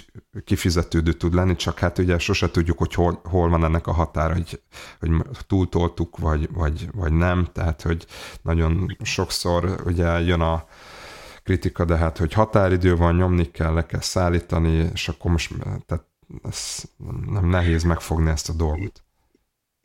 kifizetődő tud lenni, csak hát ugye sose tudjuk, hogy hol, hol van ennek a határa, hogy, hogy túltoltuk, vagy, vagy, vagy nem, tehát hogy nagyon sokszor ugye jön a kritika, de hát, hogy határidő van, nyomni kell, le kell szállítani, és akkor most, tehát ez nem nehéz megfogni ezt a dolgot.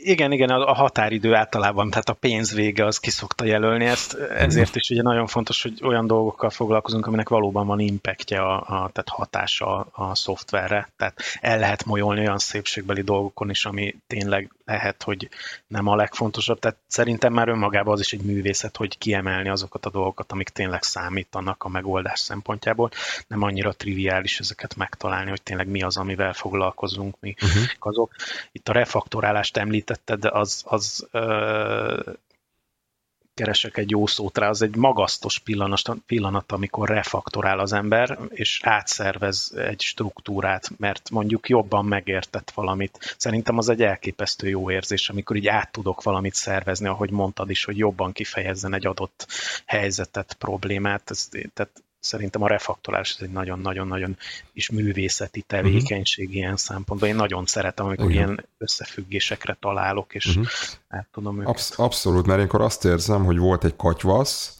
Igen, igen, a határidő általában, tehát a pénz vége az kiszokta jelölni ezt, ezért is ugye nagyon fontos, hogy olyan dolgokkal foglalkozunk, aminek valóban van impactja, a, a, tehát hatása a, a szoftverre, tehát el lehet molyolni olyan szépségbeli dolgokon is, ami tényleg lehet, hogy nem a legfontosabb, tehát szerintem már önmagában az is egy művészet, hogy kiemelni azokat a dolgokat, amik tényleg számítanak a megoldás szempontjából, nem annyira triviális ezeket megtalálni, hogy tényleg mi az, amivel foglalkozunk mi uh-huh. azok. Itt a refaktorálást említ említetted, az, az ö, keresek egy jó szót rá, az egy magasztos pillanat, pillanat, amikor refaktorál az ember, és átszervez egy struktúrát, mert mondjuk jobban megértett valamit. Szerintem az egy elképesztő jó érzés, amikor így át tudok valamit szervezni, ahogy mondtad is, hogy jobban kifejezzen egy adott helyzetet, problémát. Ez, tehát szerintem a refaktorálás ez egy nagyon-nagyon-nagyon is művészeti tevékenység uh-huh. ilyen szempontból. Én nagyon szeretem, amikor Igen. ilyen összefüggésekre találok, és uh-huh. át tudom őket. Absz- abszolút, mert énkor azt érzem, hogy volt egy katyvasz,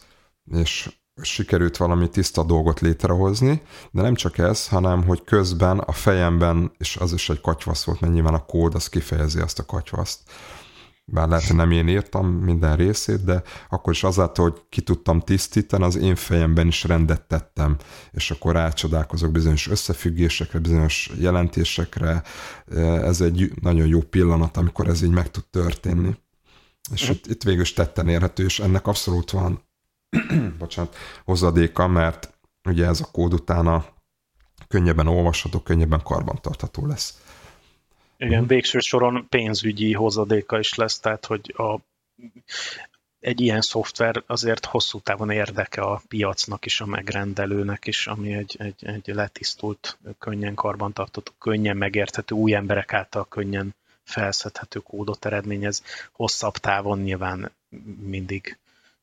és sikerült valami tiszta dolgot létrehozni, de nem csak ez, hanem hogy közben a fejemben, és az is egy katyvasz volt, mert nyilván a kód az kifejezi azt a katyvaszt, bár lehet, hogy nem én írtam minden részét, de akkor is azáltal, hogy ki tudtam tisztítani, az én fejemben is rendet tettem, és akkor rácsodálkozok bizonyos összefüggésekre, bizonyos jelentésekre. Ez egy nagyon jó pillanat, amikor ez így meg tud történni. És itt, itt végül is tetten érhető, és ennek abszolút van [clears throat] bocsánat, hozadéka, mert ugye ez a kód utána könnyebben olvasható, könnyebben karbantartható lesz. Igen, mhm. végső soron pénzügyi hozadéka is lesz, tehát hogy a, egy ilyen szoftver azért hosszú távon érdeke a piacnak is, a megrendelőnek is, ami egy, egy, egy letisztult, könnyen karbantartató, könnyen megérthető, új emberek által könnyen felszedhető kódot eredményez. Hosszabb távon nyilván mindig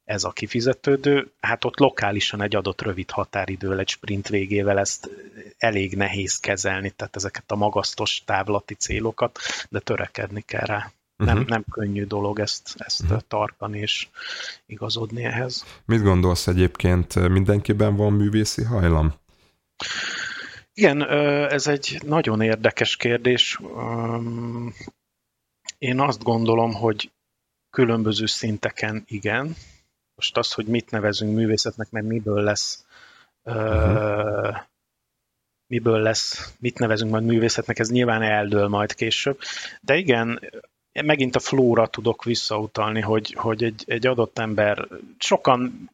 ez a kifizetődő, hát ott lokálisan egy adott rövid határidővel, egy sprint végével ezt elég nehéz kezelni, tehát ezeket a magasztos távlati célokat, de törekedni kell rá. Nem, uh-huh. nem könnyű dolog ezt, ezt uh-huh. tartani és igazodni ehhez. Mit gondolsz egyébként, mindenkiben van művészi hajlam? Igen, ez egy nagyon érdekes kérdés. Én azt gondolom, hogy különböző szinteken igen, most az, hogy mit nevezünk művészetnek, mert miből lesz uh-huh. uh, miből lesz, mit nevezünk majd művészetnek, ez nyilván eldől majd később. De igen, megint a flóra tudok visszautalni, hogy, hogy egy, egy adott ember, sokan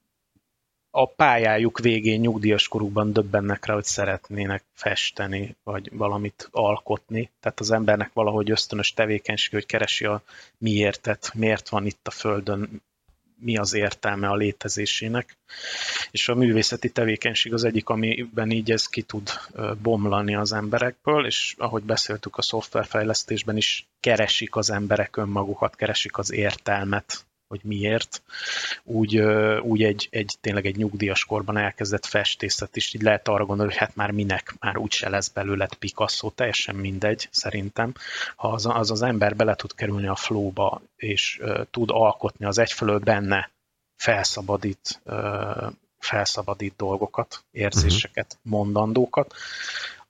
a pályájuk végén nyugdíjas korukban döbbennek rá, hogy szeretnének festeni, vagy valamit alkotni. Tehát az embernek valahogy ösztönös tevékenység, hogy keresi a miértet, miért van itt a Földön, mi az értelme a létezésének. És a művészeti tevékenység az egyik, amiben így ez ki tud bomlani az emberekből, és ahogy beszéltük a szoftverfejlesztésben is, keresik az emberek önmagukat, keresik az értelmet hogy miért, úgy, úgy egy, egy, tényleg egy nyugdíjas korban elkezdett festészet is, így lehet arra gondolni, hogy hát már minek, már úgyse lesz belőle Picasso, teljesen mindegy, szerintem. Ha az, az az ember bele tud kerülni a flowba, és uh, tud alkotni, az egyfelől benne felszabadít, uh, felszabadít dolgokat, érzéseket, uh-huh. mondandókat,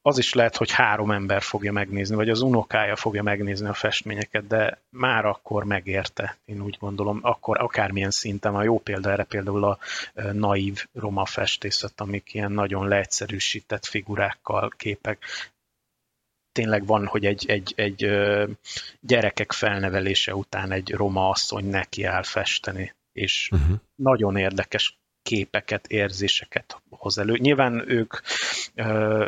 az is lehet, hogy három ember fogja megnézni, vagy az unokája fogja megnézni a festményeket, de már akkor megérte, én úgy gondolom, akkor akármilyen szinten, a jó példa erre például a naív roma festészet, amik ilyen nagyon leegyszerűsített figurákkal, képek, tényleg van, hogy egy, egy, egy gyerekek felnevelése után egy roma asszony neki áll festeni, és uh-huh. nagyon érdekes képeket, érzéseket hoz elő. Nyilván ők,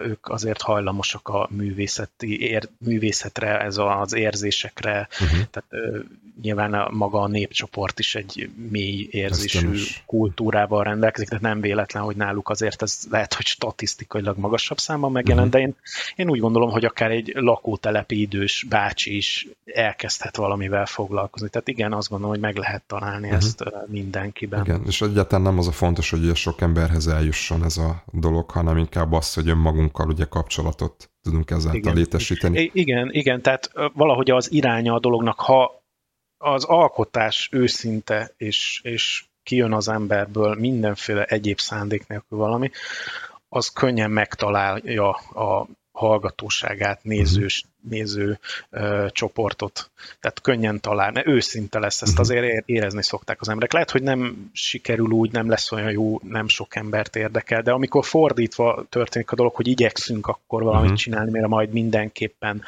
ők azért hajlamosak a művészeti, ér, művészetre, ez az érzésekre, uh-huh. tehát nyilván a, maga a népcsoport is egy mély érzésű kultúrával rendelkezik, tehát nem véletlen, hogy náluk azért ez lehet, hogy statisztikailag magasabb számban megjelent, uh-huh. de én, én úgy gondolom, hogy akár egy lakótelepi idős bácsi is elkezdhet valamivel foglalkozni. Tehát igen, azt gondolom, hogy meg lehet találni uh-huh. ezt mindenkiben. Igen, és egyáltalán nem az a fontos, hogy sok emberhez eljusson ez a dolog, hanem inkább az, hogy önmagunkkal ugye kapcsolatot tudunk ezáltal igen. létesíteni. Igen, igen, tehát valahogy az iránya a dolognak, ha az alkotás őszinte, és, és kijön az emberből mindenféle egyéb szándék nélkül valami, az könnyen megtalálja a hallgatóságát, nézős, néző ö, csoportot. Tehát könnyen talál, mert őszinte lesz, ezt mhm. azért érezni szokták az emberek. Lehet, hogy nem sikerül úgy, nem lesz olyan jó, nem sok embert érdekel, de amikor fordítva történik a dolog, hogy igyekszünk akkor valamit uh-huh. csinálni, mert majd mindenképpen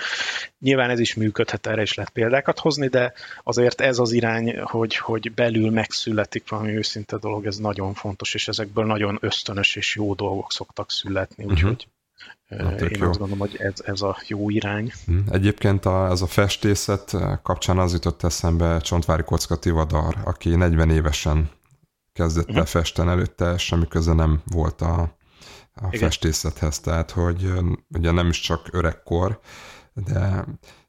nyilván ez is működhet, erre is lehet példákat hozni, de azért ez az irány, hogy, hogy belül megszületik valami őszinte dolog, ez nagyon fontos, és ezekből nagyon ösztönös és jó dolgok szoktak születni, mhm. úgyhogy uh-huh Na, Én jó. azt gondolom, hogy ez, ez a jó irány. Hm. Egyébként a, ez a festészet kapcsán az jutott eszembe Csontvári Kocka Tivadar, aki 40 évesen kezdett el uh-huh. festeni előtte, semmi köze nem volt a, a festészethez, tehát hogy ugye nem is csak öregkor, de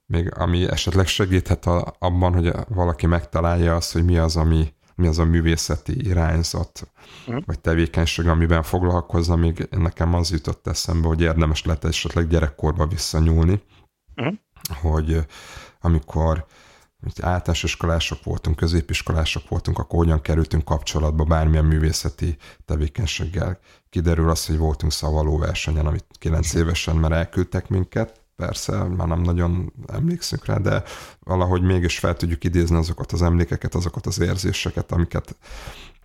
még ami esetleg segíthet a, abban, hogy valaki megtalálja azt, hogy mi az, ami mi az a művészeti irányzat, uh-huh. vagy tevékenység, amiben foglalkozna, még nekem az jutott eszembe, hogy érdemes lehet esetleg gyerekkorba visszanyúlni, uh-huh. hogy amikor általános iskolások voltunk, középiskolások voltunk, akkor hogyan kerültünk kapcsolatba bármilyen művészeti tevékenységgel. Kiderül az, hogy voltunk szavaló versenyen, amit kilenc évesen már elküldtek minket, persze, már nem nagyon emlékszünk rá, de valahogy mégis fel tudjuk idézni azokat az emlékeket, azokat az érzéseket, amiket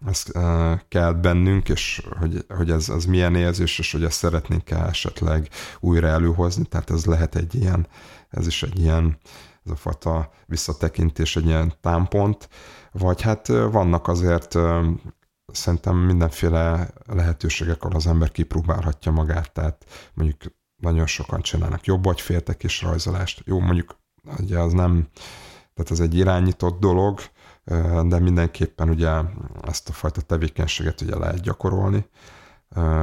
ez uh, kelt bennünk, és hogy, hogy ez, ez milyen érzés, és hogy ezt szeretnénk -e esetleg újra előhozni, tehát ez lehet egy ilyen, ez is egy ilyen, ez a fajta visszatekintés, egy ilyen támpont, vagy hát vannak azért szerintem mindenféle lehetőségek, ahol az ember kipróbálhatja magát, tehát mondjuk nagyon sokan csinálnak jobb agyféltek és rajzolást. Jó, mondjuk ugye az nem, tehát ez egy irányított dolog, de mindenképpen ugye ezt a fajta tevékenységet ugye lehet gyakorolni.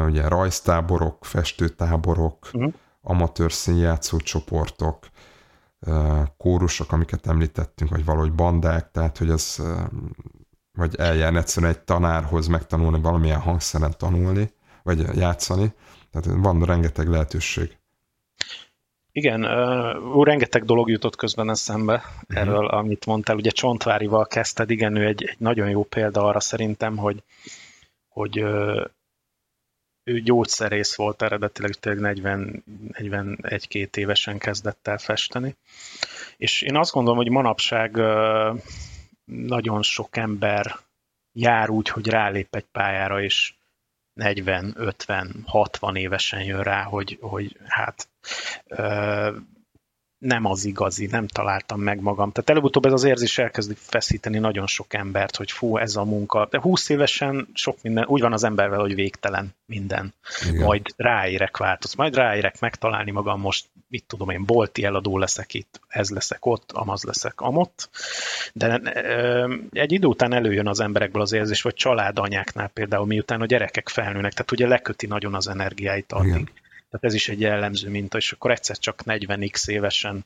Ugye rajztáborok, festőtáborok, uh-huh. amatőr színjátszó csoportok, kórusok, amiket említettünk, vagy valahogy bandák, tehát hogy ez vagy eljárni egyszerűen egy tanárhoz megtanulni valamilyen hangszeren tanulni, vagy játszani, tehát van rengeteg lehetőség. Igen, uh, rengeteg dolog jutott közben eszembe uh-huh. erről, amit mondtál. Ugye Csontvárival kezdted, igen, ő egy, egy nagyon jó példa arra szerintem, hogy, hogy ő gyógyszerész volt eredetileg, tényleg 40, 41-2 évesen kezdett el festeni. És én azt gondolom, hogy manapság nagyon sok ember jár úgy, hogy rálép egy pályára, és 40, 50, 60 évesen jön rá, hogy, hogy hát nem az igazi, nem találtam meg magam. Tehát előbb-utóbb ez az érzés elkezdi feszíteni nagyon sok embert, hogy fú, ez a munka. De 20 évesen sok minden, úgy van az embervel, hogy végtelen minden. Igen. Majd ráérek változ, majd ráérek megtalálni magam most, mit tudom én, bolti eladó leszek itt, ez leszek ott, amaz leszek amott. De ö, egy idő után előjön az emberekből az érzés, vagy családanyáknál például, miután a gyerekek felnőnek, tehát ugye leköti nagyon az energiáit addig. Igen tehát ez is egy jellemző minta, és akkor egyszer csak 40x évesen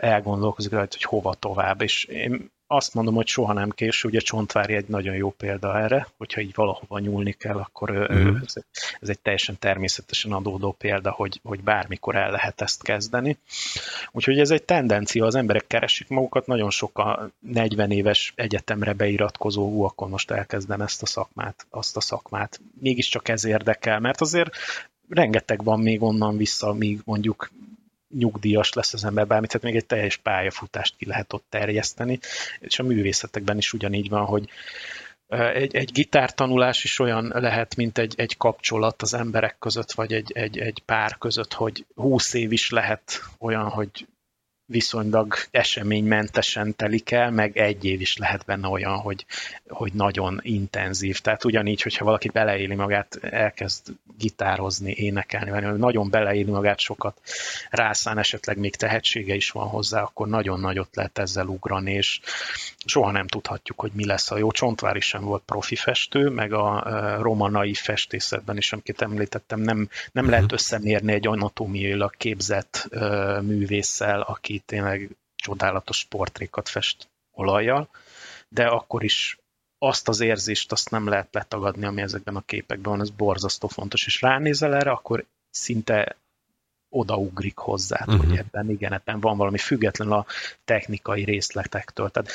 elgondolkozik rajta, hogy hova tovább. És én azt mondom, hogy soha nem késő, ugye Csontvári egy nagyon jó példa erre, hogyha így valahova nyúlni kell, akkor mm. ez, ez egy teljesen természetesen adódó példa, hogy, hogy bármikor el lehet ezt kezdeni. Úgyhogy ez egy tendencia, az emberek keresik magukat, nagyon sok a 40 éves egyetemre beiratkozó, hú, akkor most elkezdem ezt a szakmát, azt a szakmát. Mégiscsak ez érdekel, mert azért rengeteg van még onnan vissza, míg mondjuk nyugdíjas lesz az ember bármit, tehát még egy teljes pályafutást ki lehet ott terjeszteni, és a művészetekben is ugyanígy van, hogy egy, egy gitártanulás is olyan lehet, mint egy, egy kapcsolat az emberek között, vagy egy, egy, egy pár között, hogy húsz év is lehet olyan, hogy viszonylag eseménymentesen telik el, meg egy év is lehet benne olyan, hogy, hogy nagyon intenzív. Tehát ugyanígy, hogyha valaki beleéli magát, elkezd gitározni, énekelni, vagy nagyon beleéli magát sokat, rászán esetleg még tehetsége is van hozzá, akkor nagyon nagyot lehet ezzel ugrani, és soha nem tudhatjuk, hogy mi lesz. A jó Csontvári sem volt profi festő, meg a romanai festészetben is, amit említettem, nem, nem lehet összemérni egy anatómiailag képzett művésszel, aki tényleg csodálatos portrékat fest olajjal, de akkor is azt az érzést azt nem lehet letagadni, ami ezekben a képekben van, ez borzasztó fontos, és ránézel erre, akkor szinte odaugrik hozzá, uh-huh. hogy mhm. ebben igen, ebben van valami független a technikai részletektől. Tehát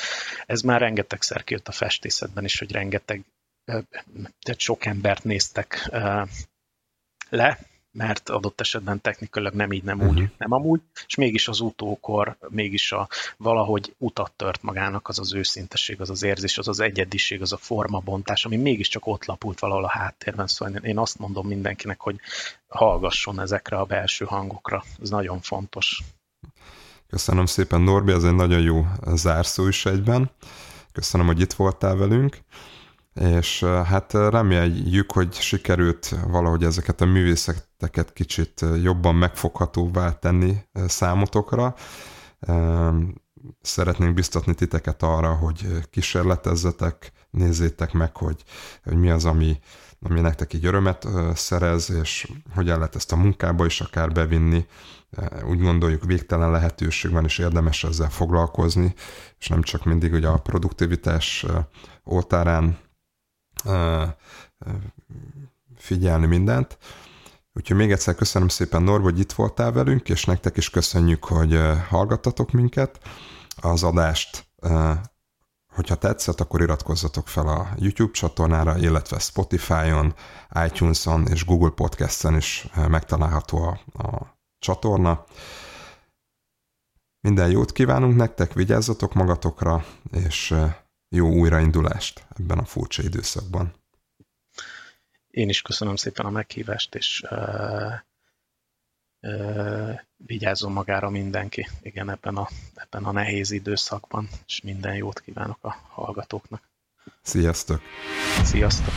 ez már rengetegszer kijött a festészetben is, hogy rengeteg, tehát sok embert néztek le, mert adott esetben technikailag nem így, nem úgy, uh-huh. nem amúgy, és mégis az utókor, mégis a valahogy utat tört magának az az őszinteség, az az érzés, az az egyediség, az a formabontás, ami mégiscsak ott lapult valahol a háttérben, szóval én azt mondom mindenkinek, hogy hallgasson ezekre a belső hangokra, ez nagyon fontos. Köszönöm szépen, Norbi, ez egy nagyon jó zárszó is egyben. Köszönöm, hogy itt voltál velünk és hát reméljük, hogy sikerült valahogy ezeket a művészeteket kicsit jobban megfoghatóvá tenni számotokra. Szeretnénk biztatni titeket arra, hogy kísérletezzetek, nézzétek meg, hogy, hogy mi az, ami, ami nektek így örömet szerez, és hogyan lehet ezt a munkába is akár bevinni. Úgy gondoljuk, végtelen lehetőség van, és érdemes ezzel foglalkozni, és nem csak mindig ugye a produktivitás oltárán figyelni mindent. Úgyhogy még egyszer köszönöm szépen Norv, hogy itt voltál velünk, és nektek is köszönjük, hogy hallgattatok minket. Az adást, hogyha tetszett, akkor iratkozzatok fel a YouTube csatornára, illetve Spotify-on, iTunes-on és Google Podcast-en is megtalálható a, a csatorna. Minden jót kívánunk nektek, vigyázzatok magatokra, és jó újraindulást ebben a furcsa időszakban. Én is köszönöm szépen a meghívást, és uh, uh, vigyázzon magára mindenki, igen, ebben a, ebben a nehéz időszakban, és minden jót kívánok a hallgatóknak. Sziasztok! Sziasztok!